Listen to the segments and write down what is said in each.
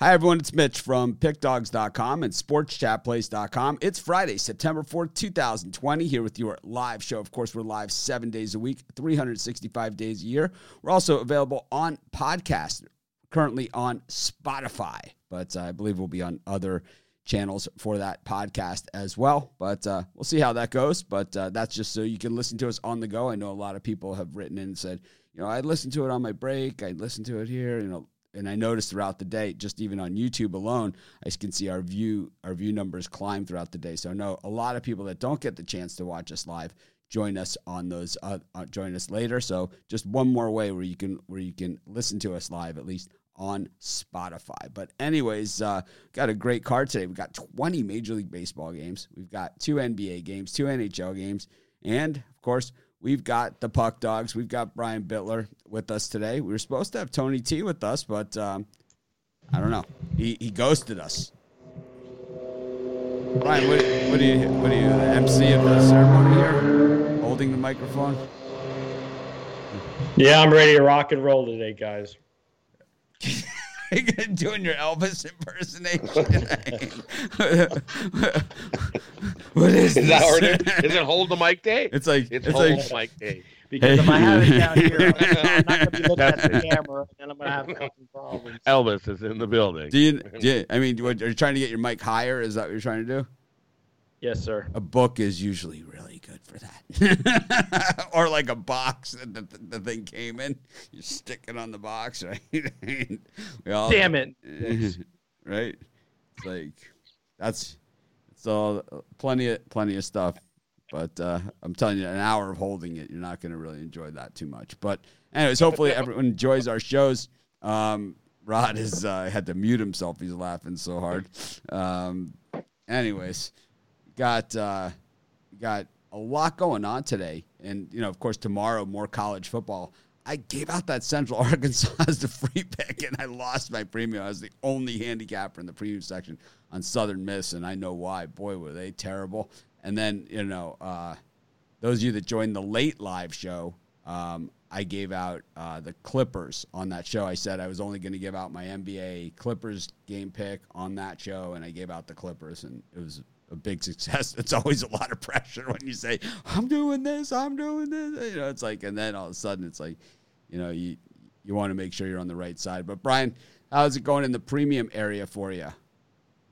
Hi, everyone. It's Mitch from PickDogs.com and SportsChatPlace.com. It's Friday, September 4th, 2020, here with your live show. Of course, we're live seven days a week, 365 days a year. We're also available on podcast, currently on Spotify, but uh, I believe we'll be on other channels for that podcast as well. But uh, we'll see how that goes. But uh, that's just so you can listen to us on the go. I know a lot of people have written in and said, you know, I listened to it on my break. I listened to it here. You know, and I noticed throughout the day, just even on YouTube alone, I can see our view our view numbers climb throughout the day. So I know a lot of people that don't get the chance to watch us live join us on those uh, uh, join us later. So just one more way where you can where you can listen to us live at least on Spotify. But anyways, uh, got a great card today. We've got 20 Major League Baseball games. We've got two NBA games, two NHL games, and of course We've got the Pick Dogs. We've got Brian Bitler with us today. We were supposed to have Tony T with us, but um, I don't know. He, he ghosted us. Brian, what, what are you? What are you? The MC of the ceremony here, holding the microphone. Yeah, I'm ready to rock and roll today, guys. doing your Elvis impersonation. what is, is that it? Is it hold the mic day? It's like it's, it's hold like, the mic day. Because if I have it down here, I'm not going to be looking at the camera, and I'm going to have some problems. Elvis is in the building. Do you? Do you I mean, what, are you trying to get your mic higher? Is that what you're trying to do? Yes, sir. A book is usually really good for that. or like a box that the, the, thing came in. You stick it on the box, right? we all, Damn it. right? It's like that's it's all plenty of plenty of stuff. But uh, I'm telling you, an hour of holding it, you're not going to really enjoy that too much. But anyways, hopefully everyone enjoys our shows. Um, Rod has uh, had to mute himself. He's laughing so hard. Um, anyways, got uh, got a lot going on today, and you know, of course, tomorrow more college football. I gave out that Central Arkansas as the free pick, and I lost my premium. I was the only handicapper in the premium section on Southern Miss, and I know why. Boy, were they terrible. And then you know, uh, those of you that joined the late live show, um, I gave out uh, the Clippers on that show. I said I was only going to give out my NBA Clippers game pick on that show, and I gave out the Clippers, and it was a big success. It's always a lot of pressure when you say, I'm doing this, I'm doing this. You know, it's like, and then all of a sudden it's like, you know, you, you want to make sure you're on the right side. But Brian, how's it going in the premium area for you?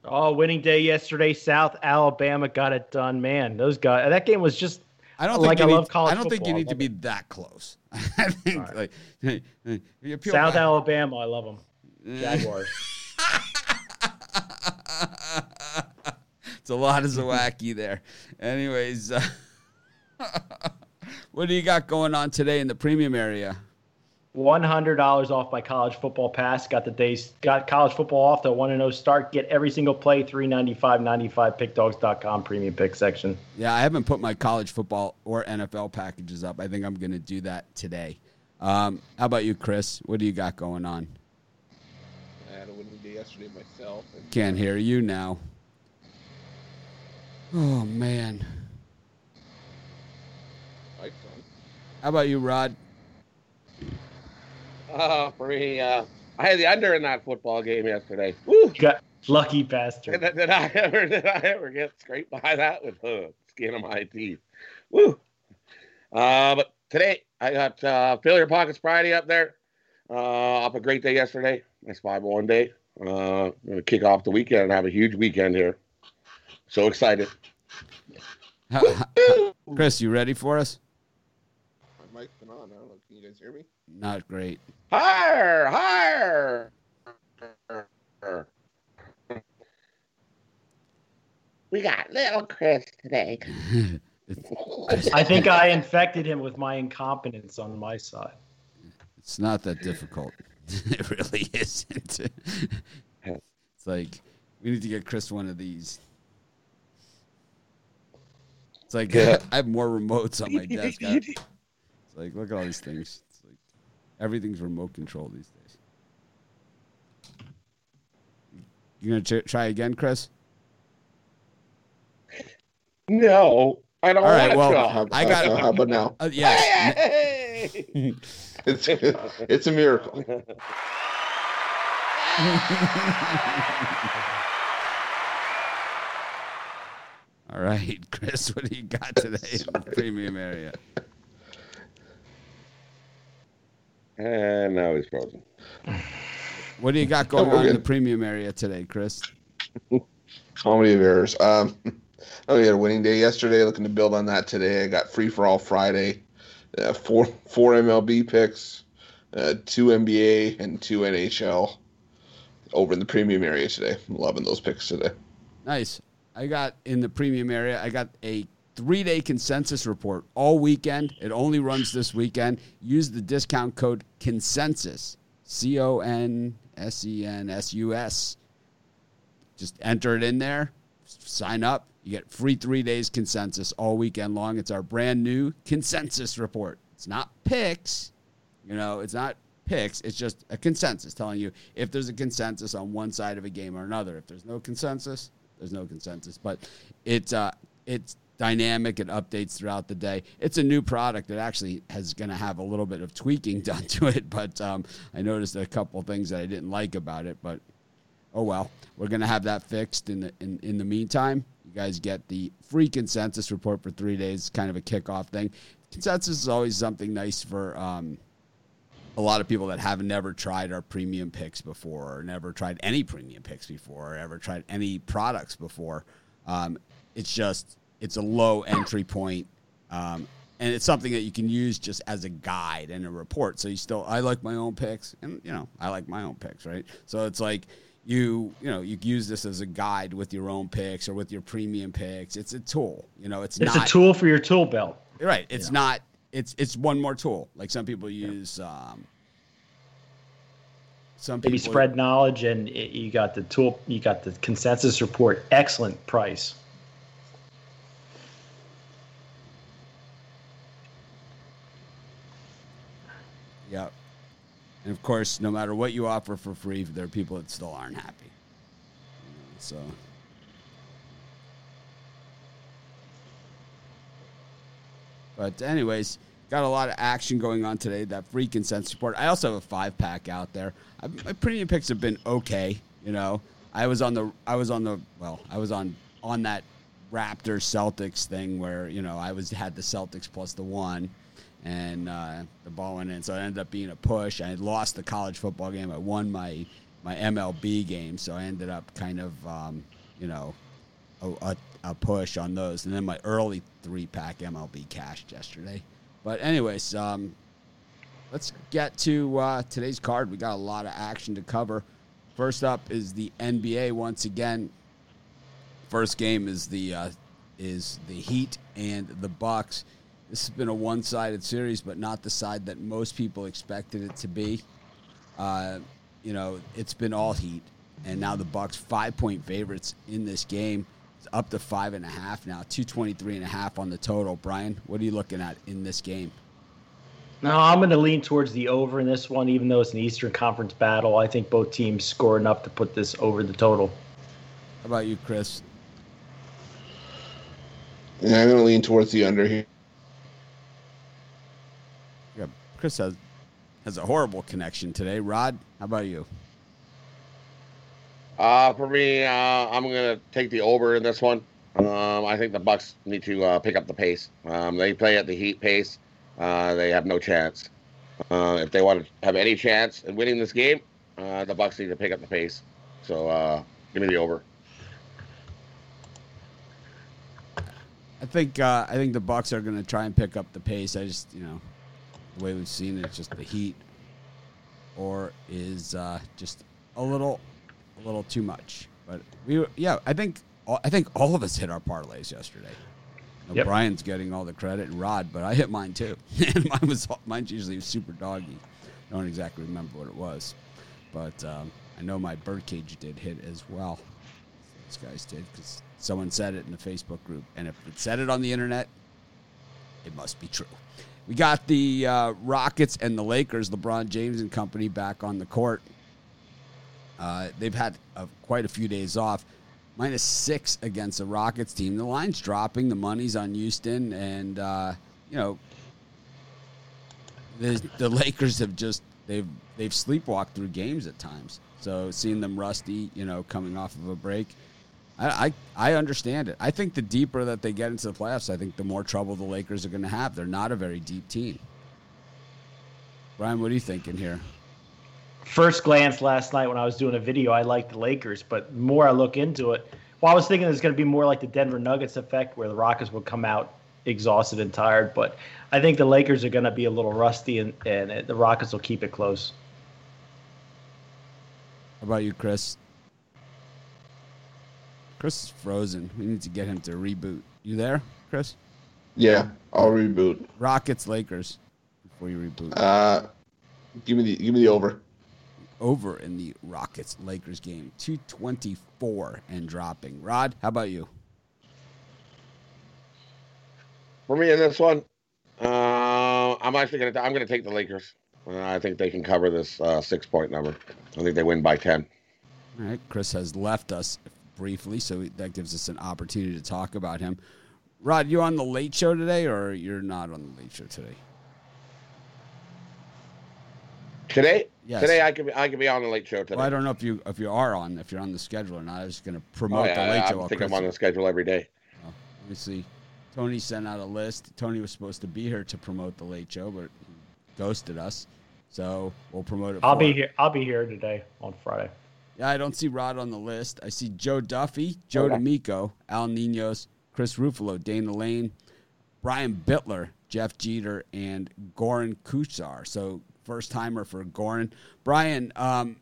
Oh, winning day yesterday. South Alabama got it done. Man, those guys, that game was just. I don't like I need, love college. I don't football. think you need to be that close. I think right. like South back. Alabama, I love them. Eh. Jaguars. A lot of Zawacki there. Anyways, uh, what do you got going on today in the premium area? One hundred dollars off my college football pass. Got the days. Got college football off to one and zero oh start. Get every single play. Three ninety five ninety five. Pickdogs.com premium pick section. Yeah, I haven't put my college football or NFL packages up. I think I'm going to do that today. Um, how about you, Chris? What do you got going on? I had a winning day yesterday myself. Can't hear you now. Oh man. How about you, Rod? Uh, for me, uh, I had the under in that football game yesterday. Woo! Got lucky bastard. Did, did, I ever did I ever get scraped by that with the skin of my teeth? Woo! Uh, but today I got uh, fill your pockets Friday up there. Uh, off a great day yesterday. Nice five one day. Uh, gonna kick off the weekend and have a huge weekend here. So excited. Chris, you ready for us? My mic's been on. I don't know. Can you guys hear me? Not great. Higher, higher. We got little Chris today. I think I infected him with my incompetence on my side. It's not that difficult. it really isn't. it's like we need to get Chris one of these. It's like yeah. I have more remotes on my desk. it's like look at all these things. It's like everything's remote control these days. You gonna ch- try again, Chris? No, I don't. All right, well, how, I got. Uh, how about now? Uh, yeah, it's it's a miracle. All right, Chris, what do you got today in the premium area? And now he's frozen. What do you got going on in the premium area today, Chris? Comedy of errors. Um, oh, we had a winning day yesterday. Looking to build on that today. I got free for all Friday. Uh, four four MLB picks, uh, two NBA and two NHL. Over in the premium area today. I'm loving those picks today. Nice. I got in the premium area. I got a three day consensus report all weekend. It only runs this weekend. Use the discount code consensus, C O N S E N S U S. Just enter it in there, sign up. You get free three days consensus all weekend long. It's our brand new consensus report. It's not picks, you know, it's not picks. It's just a consensus telling you if there's a consensus on one side of a game or another. If there's no consensus, there's no consensus. But it's uh, it's dynamic. It updates throughout the day. It's a new product that actually has going to have a little bit of tweaking done to it. But um, I noticed a couple things that I didn't like about it. But oh well, we're going to have that fixed in the in, in the meantime. You guys get the free consensus report for three days, kind of a kickoff thing. Consensus is always something nice for um, a lot of people that have never tried our premium picks before, or never tried any premium picks before, or ever tried any products before. Um, it's just it's a low entry point, um, and it's something that you can use just as a guide and a report. So you still, I like my own picks, and you know, I like my own picks, right? So it's like you you know you use this as a guide with your own picks or with your premium picks. It's a tool. You know, it's, It's not a tool for your tool belt. right. It's not. It's it's one more tool. Like some people use. Um, some Maybe people spread knowledge, and it, you got the tool. You got the consensus report. Excellent price. Yeah. And of course, no matter what you offer for free, there are people that still aren't happy. So. But anyways, got a lot of action going on today. That free consent support. I also have a five pack out there. I, my premium picks have been okay. You know, I was on the I was on the well, I was on on that Raptors Celtics thing where you know I was had the Celtics plus the one, and uh, the ball went in. So it ended up being a push. I lost the college football game. I won my my MLB game, so I ended up kind of um, you know a, a, a push on those, and then my early three pack MLB cashed yesterday. But anyways, um, let's get to uh, today's card. We got a lot of action to cover. First up is the NBA once again. First game is the uh, is the Heat and the Bucks. This has been a one-sided series, but not the side that most people expected it to be. Uh, you know, it's been all Heat, and now the Bucks five-point favorites in this game. It's up to five and a half now, 223 and a half on the total. Brian, what are you looking at in this game? No, I'm going to lean towards the over in this one, even though it's an Eastern Conference battle. I think both teams score enough to put this over the total. How about you, Chris? Yeah, I'm going to lean towards the under here. Yeah, Chris has has a horrible connection today. Rod, how about you? Uh, for me, uh, I'm gonna take the over in this one. Um, I think the Bucks need to uh, pick up the pace. Um, they play at the Heat pace. Uh, they have no chance. Uh, if they want to have any chance in winning this game, uh, the Bucks need to pick up the pace. So uh, give me the over. I think uh, I think the Bucks are going to try and pick up the pace. I just you know the way we've seen it, it's just the Heat, or is uh, just a little a little too much. But we yeah, I think I think all of us hit our parlays yesterday. You know, Yep. Brian's getting all the credit and Rod, but I hit mine too. and mine was mine's usually super doggy. I don't exactly remember what it was, but um, I know my birdcage did hit as well. These guys did because someone said it in the Facebook group, and if it said it on the internet, it must be true. We got the uh, Rockets and the Lakers, LeBron James and company, back on the court. Uh, they've had uh, quite a few days off. Minus six against the Rockets team. The line's dropping. The money's on Houston, and uh, you know the the Lakers have just they've they've sleepwalked through games at times. So seeing them rusty, you know, coming off of a break, I, I, I understand it. I think the deeper that they get into the playoffs, I think the more trouble the Lakers are going to have. They're not a very deep team. Brian, what are you thinking here? First glance last night when I was doing a video, I liked the Lakers, but more I look into it, well, I was thinking it's going to be more like the Denver Nuggets effect, where the Rockets will come out exhausted and tired. But I think the Lakers are going to be a little rusty, and, and the Rockets will keep it close. How about you, Chris? Chris is frozen. We need to get him to reboot. You there, Chris? Yeah, I'll reboot. Rockets, Lakers. Before you reboot. Uh, give me the give me the over. Over in the Rockets Lakers game, two twenty four and dropping. Rod, how about you? For me in this one, uh, I'm actually gonna I'm gonna take the Lakers. Uh, I think they can cover this uh, six point number. I think they win by ten. All right, Chris has left us briefly, so that gives us an opportunity to talk about him. Rod, you on the late show today, or you're not on the late show today? Today, Yes. today I could be, I could be on the late show today. Well, I don't know if you if you are on if you're on the schedule or not. I was going to promote Oh, yeah, the late I, show. I think Chris I'm on the schedule every day. Oh, let me see. Tony sent out a list. Tony was supposed to be here to promote the late show, but he ghosted us. So we'll promote it. I'll for be him. here. I'll be here today on Friday. Yeah, I don't see Rod on the list. I see Joe Duffy, Joe Okay. D'Amico, Al Ninos, Chris Ruffalo, Dana Lane, Brian Bittler, Jeff Jeter, and Goran Kuchar. So first timer for Goran. Brian, um,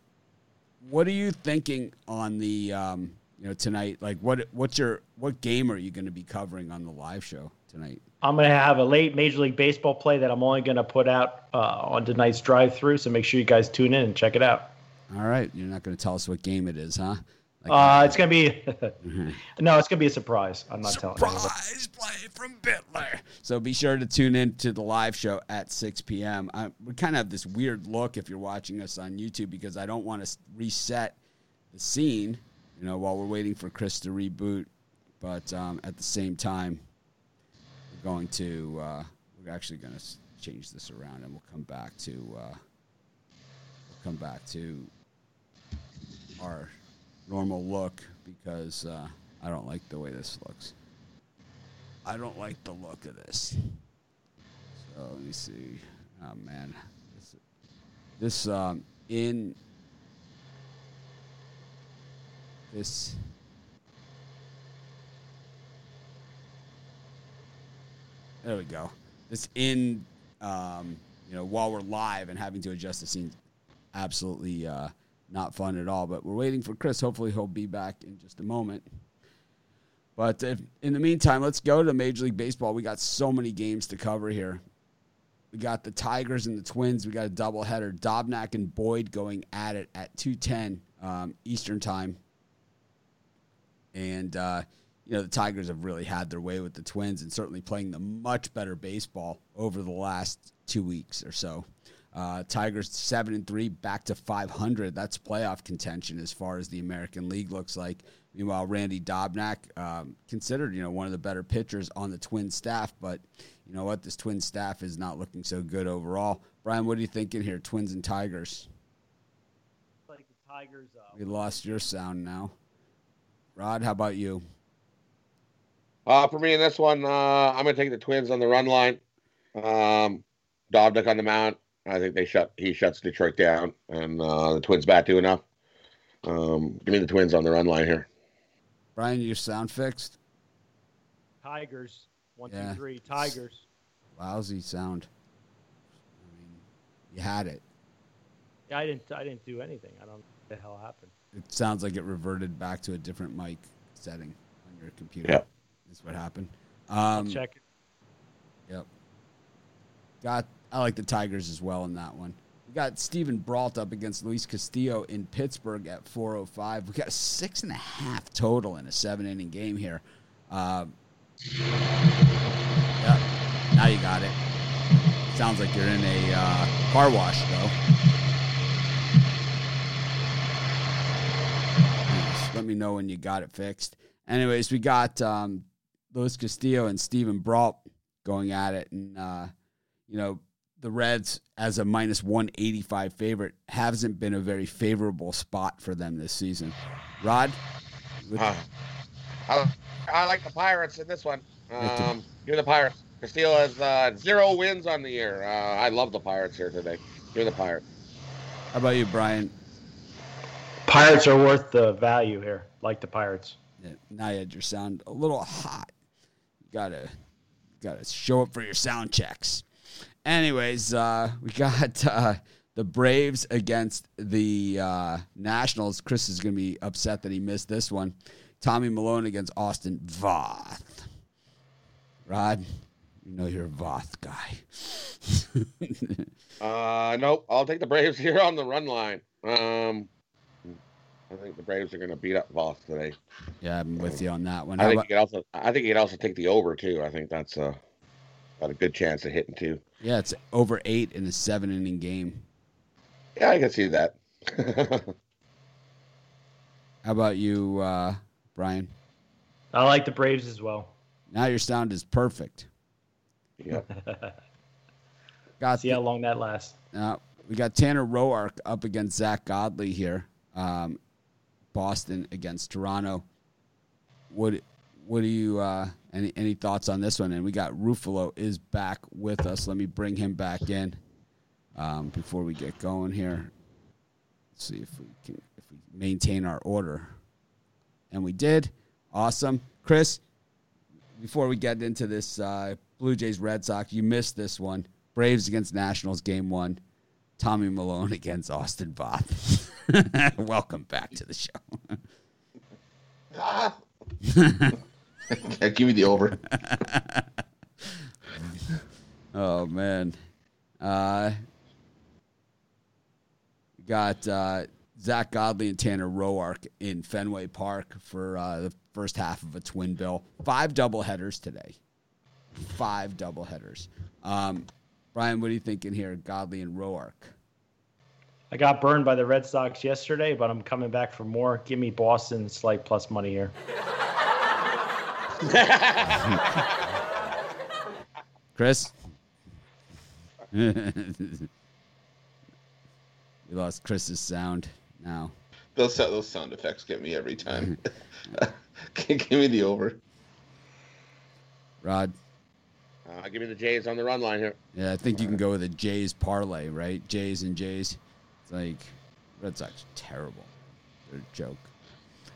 what are you thinking on the um, you know tonight? Like, what what's your what game are you going to be covering on the live show tonight? I'm going to have a late Major League Baseball play that I'm only going to put out uh, on tonight's drive through. So make sure you guys tune in and check it out. All right, you're not going to tell us what game it is, huh? Like, Uh, it's going to be no, it's going to be a surprise. I'm not telling surprise play from Bittler. So be sure to tune in to the live show at 6 p.m. I, we kind of have this weird look if you're watching us on YouTube because I don't want to reset the scene, you know, while we're waiting for Chris to reboot. But um, at the same time, we're going to uh, we're actually going to change this around and we'll come back to uh, we'll come back to our normal look because uh, I don't like the way this looks. I don't like the look of this. So let me see. Oh man, this, this um, in this. There we go. This in, um, you know, while we're live and having to adjust the scene, absolutely uh, not fun at all. But we're waiting for Chris. Hopefully, he'll be back in just a moment. But if, in the meantime, let's go to Major League Baseball. We got so many games to cover here. We got the Tigers and the Twins. We got a doubleheader. Dobnak and Boyd going at it at 2:10 um, Eastern time. And uh, you know the Tigers have really had their way with the Twins and certainly playing the much better baseball over the last two weeks or so. Uh, Tigers seven and three, back to 500. That's playoff contention as far as the American League looks like. Meanwhile, Randy Dobnak, um, considered you know one of the better pitchers on the Twin staff, but you know what, this Twin staff is not looking so good overall. Brian, what are you thinking here, Twins and Tigers? Like the Tigers. Uh, We lost your sound now. Rod, how about you? Uh, for me in this one, uh, I'm gonna take the Twins on the run line. Um, Dobnak on the mound. I think they shut he shuts Detroit down, and uh, the Twins bat do enough. Um, give me the Twins on the run line here. Brian, your sound fixed? Tigers. One, two, three. Tigers. Lousy sound. I mean, you had it. Yeah, I didn't. I didn't do anything. I don't know what the hell happened. It sounds like it reverted back to a different mic setting on your computer. Yep. That's what happened. I'll Um, check. it. Yep. Got I like the Tigers as well in that one. We got Steven Brault up against Luis Castillo in Pittsburgh at 405. We got a six and a half total in a seven inning game here. Uh, yeah, now you got it. Sounds like you're in a uh, car wash though. Just Let me know when you got it fixed. Anyways, we got um, Luis Castillo and Steven Brault going at it, and uh, you know the Reds as a minus 185 favorite hasn't been a very favorable spot for them this season. Rod? Uh, I, I like the Pirates in this one. Um, give me the Pirates. Castillo has uh, zero wins on the year. Uh, I love the Pirates here today. Give me the Pirates. how about you, Brian? Pirates are worth the value here, like the Pirates. Yeah, Nayad, your sound a little hot. You gotta gotta show up for your sound checks. Anyways, uh, we got uh, the Braves against the uh, Nationals. Chris is gonna be upset that he missed this one. Tommy Milone against Austin Voth. Rod, you know you're a Voth guy. Uh, nope. I'll take the Braves here on the run line. Um, I think the Braves are going to beat up Voth today. yeah, I'm with you on that one. I How think about- you could also. I think you could also take the over too. I think that's uh, got a good chance of hitting too. Yeah, it's over eight in a seven inning game. Yeah, I can see that. How about you, uh, Brian? I like the Braves as well. Now your sound is perfect. yeah. Got See how long that lasts. uh, we got Tanner Roark up against Zack Godley here. Um, Boston against Toronto. What what do you uh, any any thoughts on this one? And we got Ruffalo is back with us. Let me bring him back in um, before we get going here. Let's see if we can if we maintain our order. And we did. Awesome, Chris. Before we get into this uh, Blue Jays Red Sox, you missed this one. Braves against Nationals, game one. Tommy Milone against Austin Voth. Welcome back to the show. Ah. Yeah, give me the over. Oh man, uh, got uh, Zack Godley and Tanner Roark in Fenway Park for uh, the first half of a twin bill. Five double headers today. Five double headers. Um, Brian, what are you thinking here? Godley and Roark. I got burned by the Red Sox yesterday, but I'm coming back for more. Give me Boston slight plus money here. Chris? we lost Chris's sound now. Those those sound effects get me every time. give me the over. Rod? Uh, give me the Jays on the run line here. Yeah, I think you can go with a Jays parlay, right? Jays and Jays. It's like Red Sox terrible. They're a joke.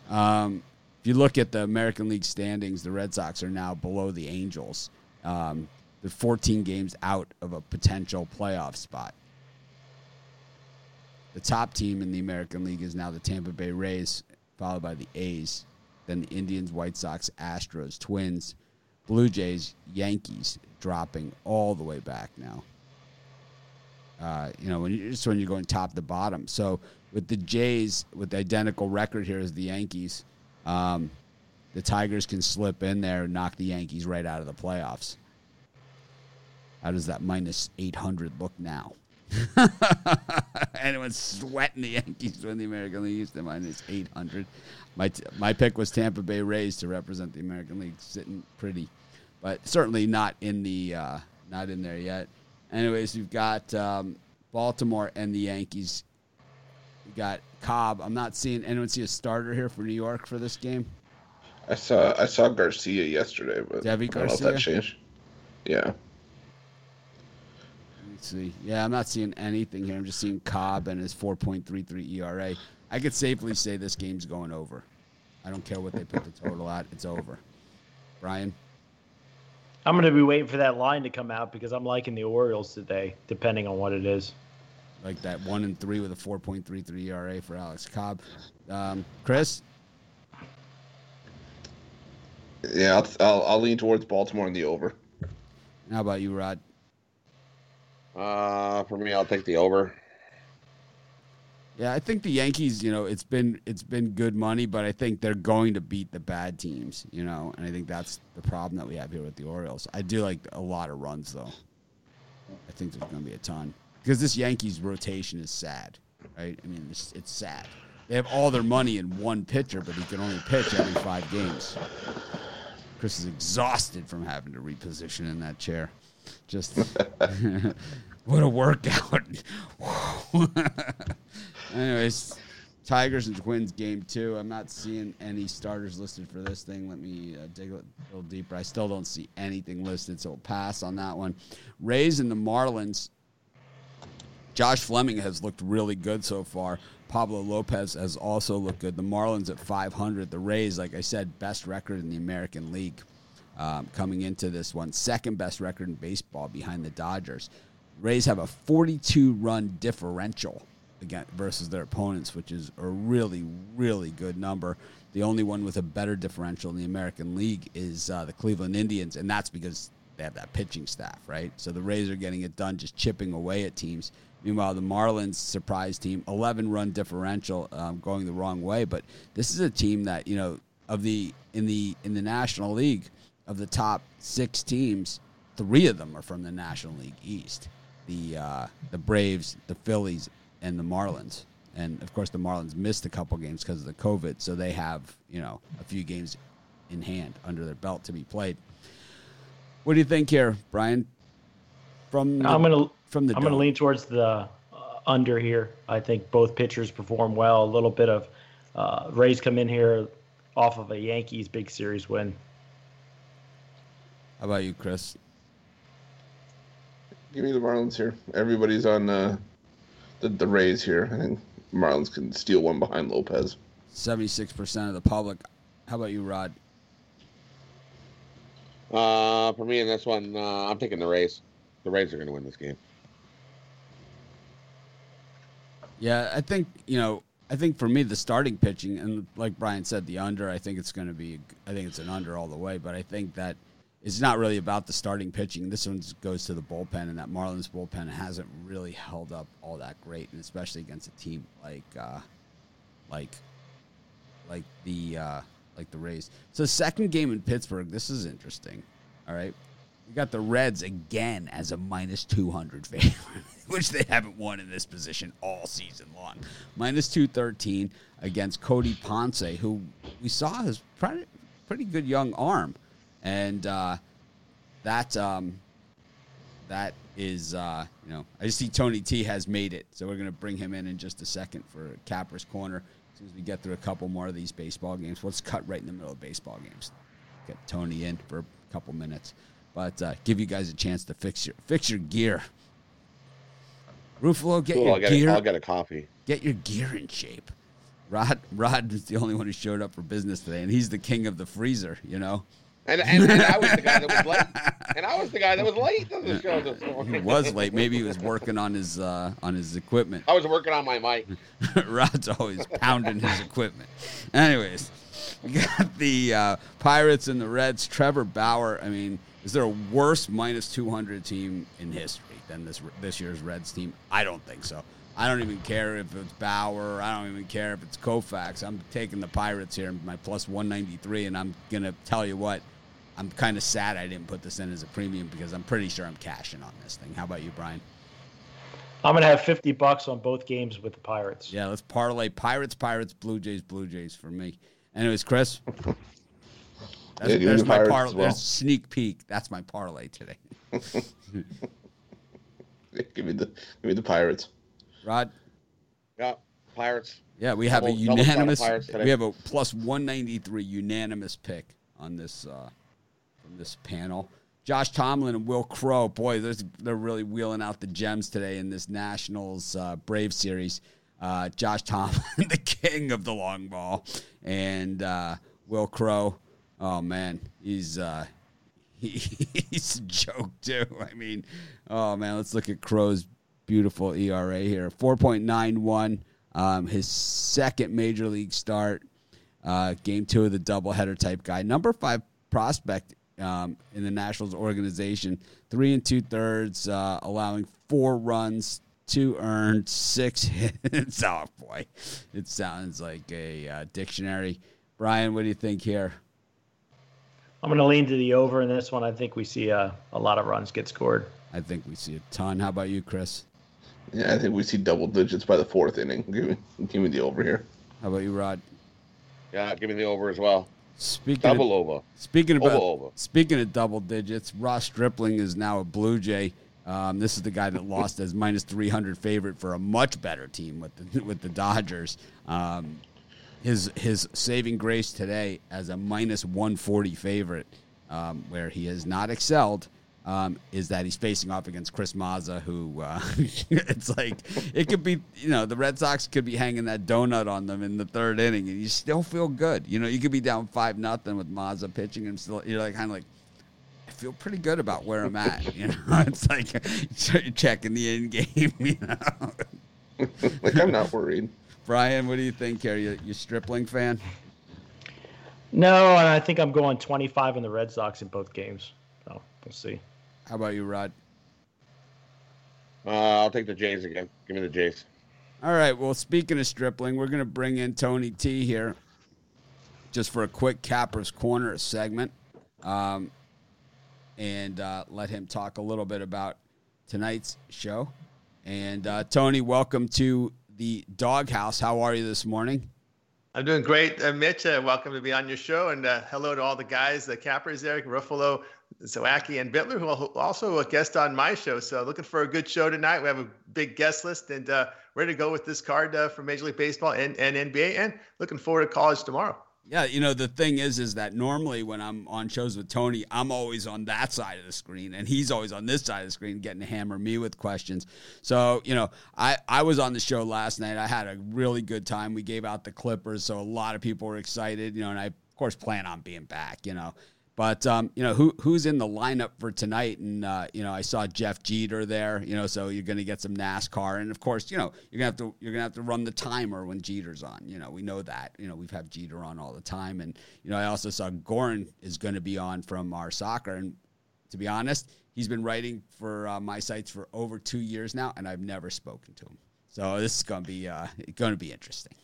Um, if you look at the American League standings, the Red Sox are now below the Angels. Um, they're 14 games out of a potential playoff spot. The top team in the American League is now the Tampa Bay Rays, followed by the A's, then the Indians, White Sox, Astros, Twins, Blue Jays, Yankees, dropping all the way back now. Uh, you know, when you just when you're going top to bottom. So with the Jays, with the identical record here as the Yankees, um, the Tigers can slip in there and knock the Yankees right out of the playoffs. How does that minus 800 look now? Anyone's sweating the Yankees win the American League East at minus 800. My, t- my pick was Tampa Bay Rays to represent the American League, sitting pretty, but certainly not in the uh, not in there yet. Anyways, we've got um, Baltimore and the Yankees. We got Cobb. I'm not seeing anyone see a starter here for New York for this game. I saw I saw Garcia yesterday, but Deivi I don't know if Garcia? that changed. Yeah. Let's see. Yeah, I'm not seeing anything here. I'm just seeing Cobb and his 4.33 ERA. I could safely say this game's going over. I don't care what they put the total at. It's over. Brian? I'm going to be waiting for that line to come out because I'm liking the Orioles today, depending on what it is. Like that one and three with a 4.33 ERA for Alex Cobb. Um, Chris? Yeah, I'll, I'll, I'll lean towards Baltimore in the over. How about you, Rod? Uh, for me, I'll take the over. Yeah, I think the Yankees, you know, it's been it's been good money, but I think they're going to beat the bad teams, you know, and I think that's the problem that we have here with the Orioles. I do like a lot of runs though. I think there's going to be a ton because this Yankees rotation is sad, right? I mean, it's, it's sad. They have all their money in one pitcher, but he can only pitch every five games. Chris is exhausted from having to reposition in that chair. Just What a workout. Anyways, Tigers and Twins game two. I'm not seeing any starters listed for this thing. Let me uh, dig a little deeper. I still don't see anything listed, so we'll pass on that one. Rays and the Marlins. Josh Fleming has looked really good so far. Pablo Lopez has also looked good. The Marlins at 500. The Rays, like I said, best record in the American League um, coming into this one. Second best record in baseball behind the Dodgers. Rays have a 42 run differential again versus their opponents, which is a really, really good number. The only one with a better differential in the American League is uh, the Cleveland Indians, and that's because they have that pitching staff, right? So the Rays are getting it done, just chipping away at teams. Meanwhile, the Marlins surprise team, 11 run differential, um, going the wrong way. But this is a team that you know of the in the in the National League of the top six teams, three of them are from the National League East. The uh, the Braves, the Phillies, and the Marlins. And of course, the Marlins missed a couple games because of the COVID, so they have you know a few games in hand under their belt to be played. What do you think here, Brian? From the, I'm gonna from the I'm gonna lean towards the uh, under here. I think both pitchers perform well. A little bit of uh, Rays come in here off of a Yankees big series win. How about you, Chris? Give me the Marlins here. Everybody's on uh, the the Rays here. I think Marlins can steal one behind Lopez. Seventy-six percent of the public. How about you, Rod? Uh, for me in this one, uh, I'm taking the Rays. The Rays are going to win this game. Yeah, I think you know. I think for me, the starting pitching, and like Brian said, the under. I think it's going to be. I think it's an under all the way. But I think that it's not really about the starting pitching. This one goes to the bullpen, and that Marlins bullpen hasn't really held up all that great, and especially against a team like, uh, like, like the uh, like the Rays. So second game in Pittsburgh. This is interesting. All right. We got the Reds again as a minus 200 favorite, which they haven't won in this position all season long. Minus 213 against Cody Ponce, who we saw has pretty, pretty good young arm. And uh, that um, that is, uh, you know, I see Tony T has made it. So we're going to bring him in in just a second for Capper's Corner. As soon as we get through a couple more of these baseball games, let's cut right in the middle of baseball games. Get Tony in for a couple minutes but uh, give you guys a chance to fix your fix your gear. Ruffalo, get Cool, your I'll get, gear, a, I'll get a coffee. get your gear in shape. Rod Rod is the only one who showed up for business today, and he's the king of the freezer. You know, And, and, and I was the guy that was late. And I was the guy that was late to the show this he was late. Maybe he was working on his uh, on his equipment. I was working on my mic. Rod's always pounding his equipment. Anyways, we got the uh, Pirates and the Reds. Trevor Bauer. I mean, is there a worse minus 200 team in history than this this year's Reds team? I don't think so. I don't even care if it's Bauer. I don't even care if it's Koufax. I'm taking the Pirates here, my plus 193, and I'm gonna tell you what. I'm kind of sad I didn't put this in as a premium because I'm pretty sure I'm cashing on this thing. How about you, Brian? I'm gonna have 50 bucks on both games with the Pirates. Yeah, let's parlay Pirates, Pirates, Blue Jays, Blue Jays for me. Anyways, Chris. That's, Yeah, there's my Pirates parlay. well. There's a sneak peek. That's my parlay today. Give me the give me the Pirates. Rod. Yeah, Pirates. Yeah, we have a Double- double shot of unanimous. Pirates. We have a plus 193 unanimous pick on this uh, from this panel. Josh Tomlin and Wil Crowe. Boy, there's, they're really wheeling out the gems today in this Nationals uh, Brave series. Uh, Josh Tomlin, the king of the long ball, and uh, Wil Crowe. Oh man, he's uh, he, he's a joke too. I mean, oh man, let's look at Crowe's beautiful ERA here, four point nine one. Um, his second major league start, uh, game two of the doubleheader type guy, number five prospect um, in the Nationals organization, three and two thirds, uh, allowing four runs, two earned, six hits. Oh boy, it sounds like a uh, dictionary. Brian, what do you think here? I'm gonna lean to the over in this one. I think we see a, a lot of runs get scored. I think we see a ton. How about you, Chris? Yeah, I think we see double digits by the fourth inning. Give me give me the over here. How about you, Rod? Yeah, give me the over as well. Speaking Double of, over. speaking about Over, over. speaking of double digits, Ross Stripling is now a Blue Jay. Um, this is the guy that lost as minus 300 favorite for a much better team with the, with the Dodgers. Um, his his saving grace today as a minus 140 favorite, um, where he has not excelled, um, is that he's facing off against Chris Mazza, who uh, it's like it could be, you know, the Red Sox could be hanging that donut on them in the third inning, and you still feel good. You know, you could be down five nothing with Mazza pitching, and still you're like kind of like. I feel pretty good about where I'm at. You know, it's like checking the end game. You know, like I'm not worried. Brian, what do you think? Are you you Stripling fan? No, and I think I'm going 25 in the Red Sox in both games. So we'll see. How about you, Rod? Uh, I'll take the Jays again. Give me the Jays. All right. Well, speaking of Stripling, we're going to bring in Tony T here just for a quick Capper's Corner segment um, and uh, let him talk a little bit about tonight's show. And uh, Tony, welcome to the Doghouse. How are you this morning? I'm doing great, uh, Mitch. Uh, welcome to be on your show, and uh, hello to all the guys, the cappers Eric Ruffalo, Zawacki, and Bittler, who are also a guest on my show. So looking for a good show tonight. We have a big guest list, and uh, ready to go with this card uh, for Major League Baseball and, and NBA, and looking forward to college tomorrow. Yeah, you know the thing is, is that normally when I'm on shows with Tony, I'm always on that side of the screen, and he's always on this side of the screen, getting to hammer me with questions. So you know, I I was on the show last night. I had a really good time. We gave out the Clippers, so a lot of people were excited. You know, and I of course plan on being back. You know, but um, you know who who's in the lineup for tonight, and uh, you know I saw Jeff Jeter there. You know, so you're going to get some NASCAR, and of course, you know you're gonna have to you're gonna have to run the timer when Jeter's on. You know, we know that. You know, we've had Jeter on all the time, and you know I also saw Goran is going to be on from our soccer, and to be honest, he's been writing for uh, my sites for over two years now, and I've never spoken to him. So this is going to be uh, going to be interesting.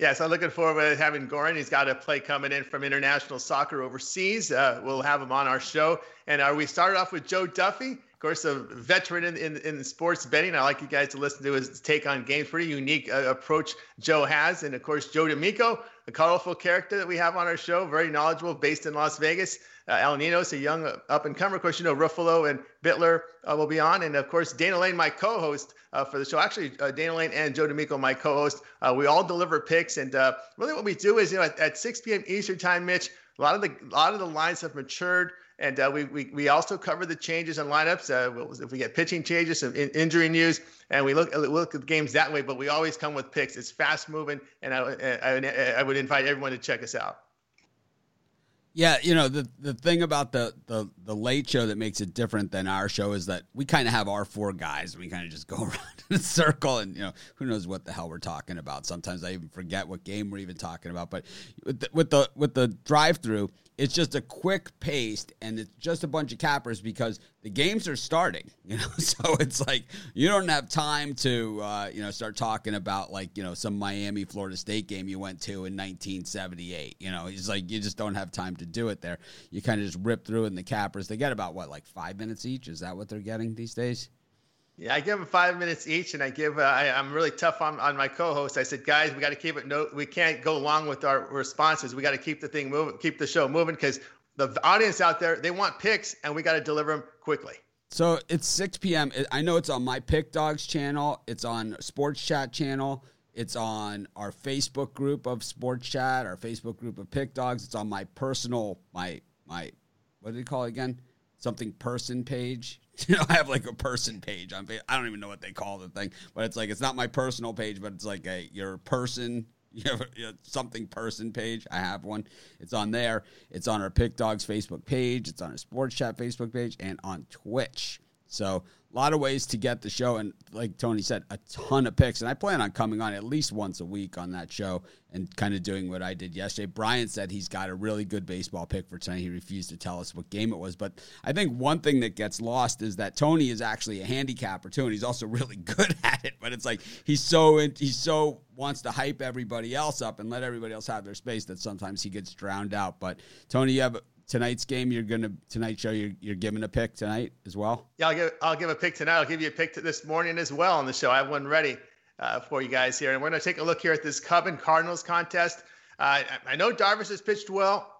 Yeah, so looking forward to having Goran. He's got a play coming in from international soccer overseas. Uh, we'll have him on our show. And uh, we started off with Joe Duffy, course, a veteran in, in, in sports betting. I like you guys to listen to his take on games. Pretty unique uh, approach Joe has. And of course, Joe D'Amico, a colorful character that we have on our show, very knowledgeable, based in Las Vegas. Uh, Al Ninos, a young uh, up and comer. Of course, you know, Ruffalo and Bittler uh, will be on. And of course, Dana Lane, my co host uh, for the show. Actually, uh, Dana Lane and Joe D'Amico, my co host. We all deliver picks. And really, what we do is, you know, at, at 6 p.m. Eastern time, Mitch, a lot of the a lot of the lines have matured. And uh, we, we, we also cover the changes in lineups. Uh, if we get pitching changes, some in, injury news, and we look we look at the games that way. But we always come with picks. It's fast moving, and I, I, I would invite everyone to check us out. Yeah, you know the the thing about the the the late show that makes it different than our show is that we kind of have our four guys. And we kind of just go around in a circle, and you know who knows what the hell we're talking about. Sometimes I even forget what game we're even talking about. But with the with the, with the drive through, it's just a quick paced and it's just a bunch of cappers because the games are starting you know? So it's like you don't have time to uh, you know start talking about like you know some miami florida state game you went to in 1978 you know? It's like you just don't have time to do it there. You kind of just rip through it in the cappers they get about what like five minutes each? Is that what they're getting these days yeah, I give them five minutes each, and I give. Uh, I, am really tough on, on my co-host. I said, guys, we got to keep it. No, we can't go long with our responses. We got to keep the thing moving, keep the show moving, because the audience out there they want picks, and we got to deliver them quickly. So it's 6 p.m. I know it's on my Pick Dogs channel. It's on Sports Chat channel. It's on our Facebook group of Sports Chat, our Facebook group of Pick Dogs. It's on my personal my my what do you call it again? Something person page. You know, I have like a person page on. I don't even know what they call the thing, but it's like it's not my personal page, but it's like a your person you have a, something person page. I have one. It's on there. It's on our Pick Dogs Facebook page. It's on our Sports Chat Facebook page and on Twitch. So a lot of ways to get the show, and like Tony said, a ton of picks. And I plan on coming on at least once a week on that show and kind of doing what I did yesterday. Brian said he's got a really good baseball pick for tonight. He refused to tell us what game it was, but I think one thing that gets lost is that Tony is actually a handicapper too, and he's also really good at it. But it's like he's so in, he's so wants to hype everybody else up and let everybody else have their space that sometimes he gets drowned out. But Tony, you have tonight's game you're gonna tonight show you're, you're giving a pick tonight as well? Yeah i'll give i'll give a pick tonight. I'll give you a pick this morning as well on the show. I have one ready uh, for you guys here. And we're to take a look here at this cub and cardinals contest. Uh, I, I know darvish has pitched well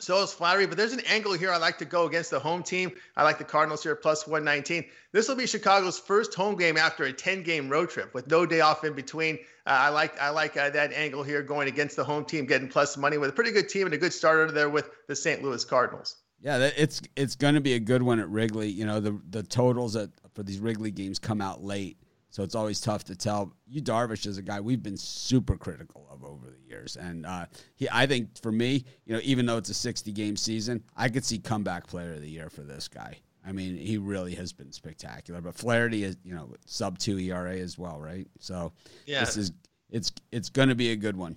So is Flaherty, but there's an angle here I like to go against the home team. I like the Cardinals here plus 119. This will be Chicago's first home game after a 10 game road trip with no day off in between. Uh, I like I like uh, that angle here going against the home team, getting plus money with a pretty good team and a good starter there with the St. Louis Cardinals. Yeah, it's it's going to be a good one at Wrigley. You know, the the totals at, for these Wrigley games come out late, so it's always tough to tell. You Darvish is a guy we've been super critical of over the years, and uh, he I think for me, you know, even though it's a 60 game season, I could see comeback player of the year for this guy. I mean, he really has been spectacular. But Flaherty is, you know, sub two ERA as well, right? So yeah. this is it's it's going to be a good one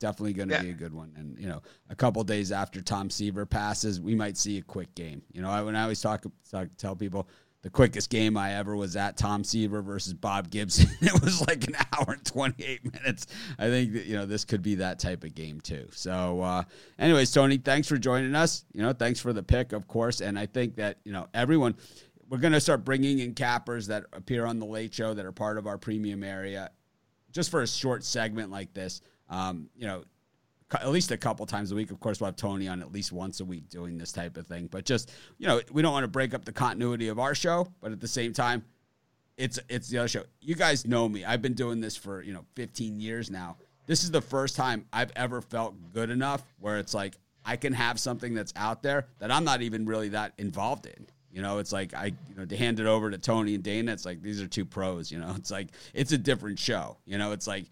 definitely going to yeah. be a good one. And you know, a couple days after Tom Seaver passes, we might see a quick game. You know, I, when I always talk, talk tell people the quickest game I ever was at Tom Seaver versus Bob Gibson. it was like an hour and 28 minutes. I think that, you know, this could be that type of game too. So, uh, anyways, Tony, thanks for joining us. You know, thanks for the pick, of course. And I think that, you know, everyone, we're going to start bringing in cappers that appear on the late show that are part of our premium area just for a short segment like this um, you know, at least a couple times a week. Of course, we'll have Tony on at least once a week doing this type of thing. But just you know, we don't want to break up the continuity of our show, but at the same time, it's it's the other show. You guys know me. I've been doing this for you know 15 years now. This is the first time I've ever felt good enough where it's like I can have something that's out there that I'm not even really that involved in. You know, it's like I, you know, to hand it over to Tony and Dana, it's like these are two pros. You know, it's like it's a different show. You know, it's like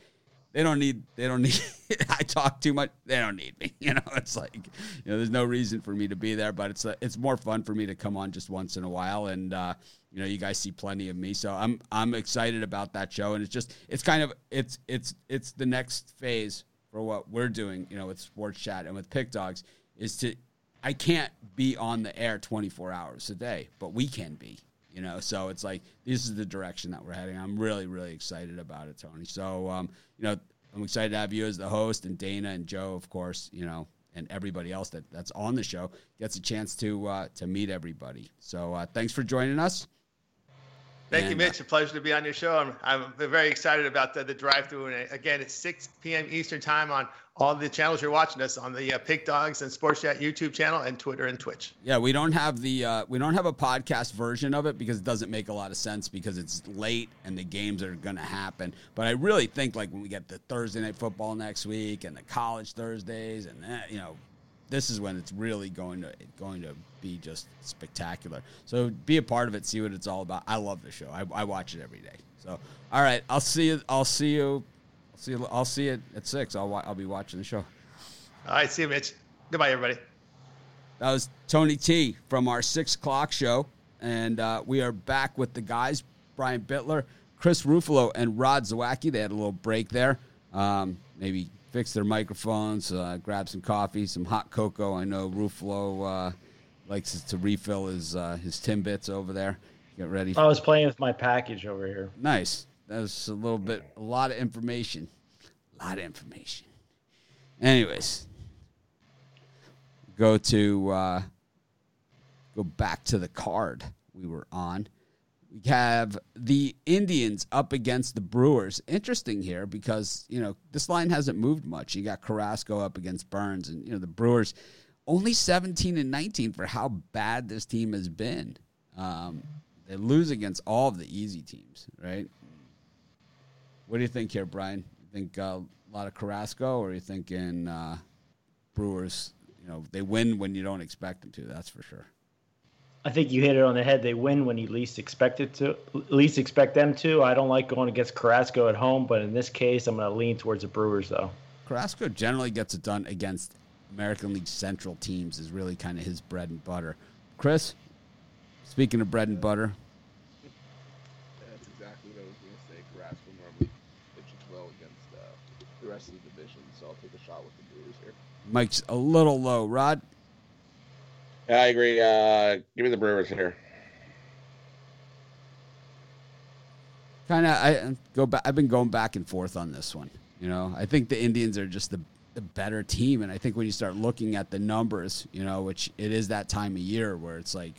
they don't need they don't need I talk too much. They don't need me. You know, it's like you know, there's no reason for me to be there, but it's uh, it's more fun for me to come on just once in a while, and uh, you know, you guys see plenty of me, so I'm I'm excited about that show, and it's just it's kind of it's it's it's the next phase for what we're doing, you know, with Sports Chat and with Pick Dogs is to I can't be on the air 24 hours a day, but we can be you know so it's like this is the direction that we're heading i'm really really excited about it tony so um, you know i'm excited to have you as the host and dana and joe of course you know and everybody else that, that's on the show gets a chance to uh, to meet everybody so uh, thanks for joining us Thank and, you, Mitch. Uh, a pleasure to be on your show. I'm, I'm very excited about the, the drive through. And again, it's 6 p.m. Eastern time on all the channels you're watching us on the uh, Pick Dogs and Sports Chat YouTube channel and Twitter and Twitch. Yeah, we don't have the uh, we don't have a podcast version of it because it doesn't make a lot of sense because it's late and the games are going to happen. But I really think like when we get the Thursday night football next week and the college Thursdays and that, eh, you know this is when it's really going to going to be just spectacular. So be a part of it, see what it's all about. I love the show. I, I watch it every day. So all right, I'll see you. I'll see you. I'll see you. I'll see you at six. I'll I'll be watching the show. All right, see you, Mitch. Goodbye, everybody. That was Tony T from our six o'clock show, and uh, we are back with the guys: Brian Bitler, Chris Ruffalo, and Rod Zawacki. They had a little break there. Um, maybe fix their microphones, uh, grab some coffee, some hot cocoa. I know Ruffalo uh, likes to refill his uh, his timbits over there. Get ready. I was playing with my package over here. Nice. That was a little bit, a lot of information. A lot of information. Anyways, go to uh, go back to the card we were on. We have the Indians up against the Brewers. Interesting here because, you know, this line hasn't moved much. You got Carrasco up against Burnes, and, you know, the Brewers only 17 and 19 for how bad this team has been. Um, they lose against all of the easy teams, right? What do you think here, Brian? You think uh, a lot of Carrasco, or are you thinking uh, Brewers? You know, they win when you don't expect them to. That's for sure. I think you hit it on the head. They win when you least expect it to, least expect them to. I don't like going against Carrasco at home, but in this case, I'm going to lean towards the Brewers, though. Carrasco generally gets it done against American League Central teams. Is really kind of his bread and butter. Chris, speaking of bread and butter, that's exactly what I was going to say. Carrasco normally pitches well against uh, the rest of the division, so I'll take a shot with the Brewers here. Mike's a little low. Rod. Yeah, I agree. Uh, give me the Brewers here. Kind of, I go back. I've been going back and forth on this one. You know, I think the Indians are just the the better team, and I think when you start looking at the numbers, you know, which it is that time of year where it's like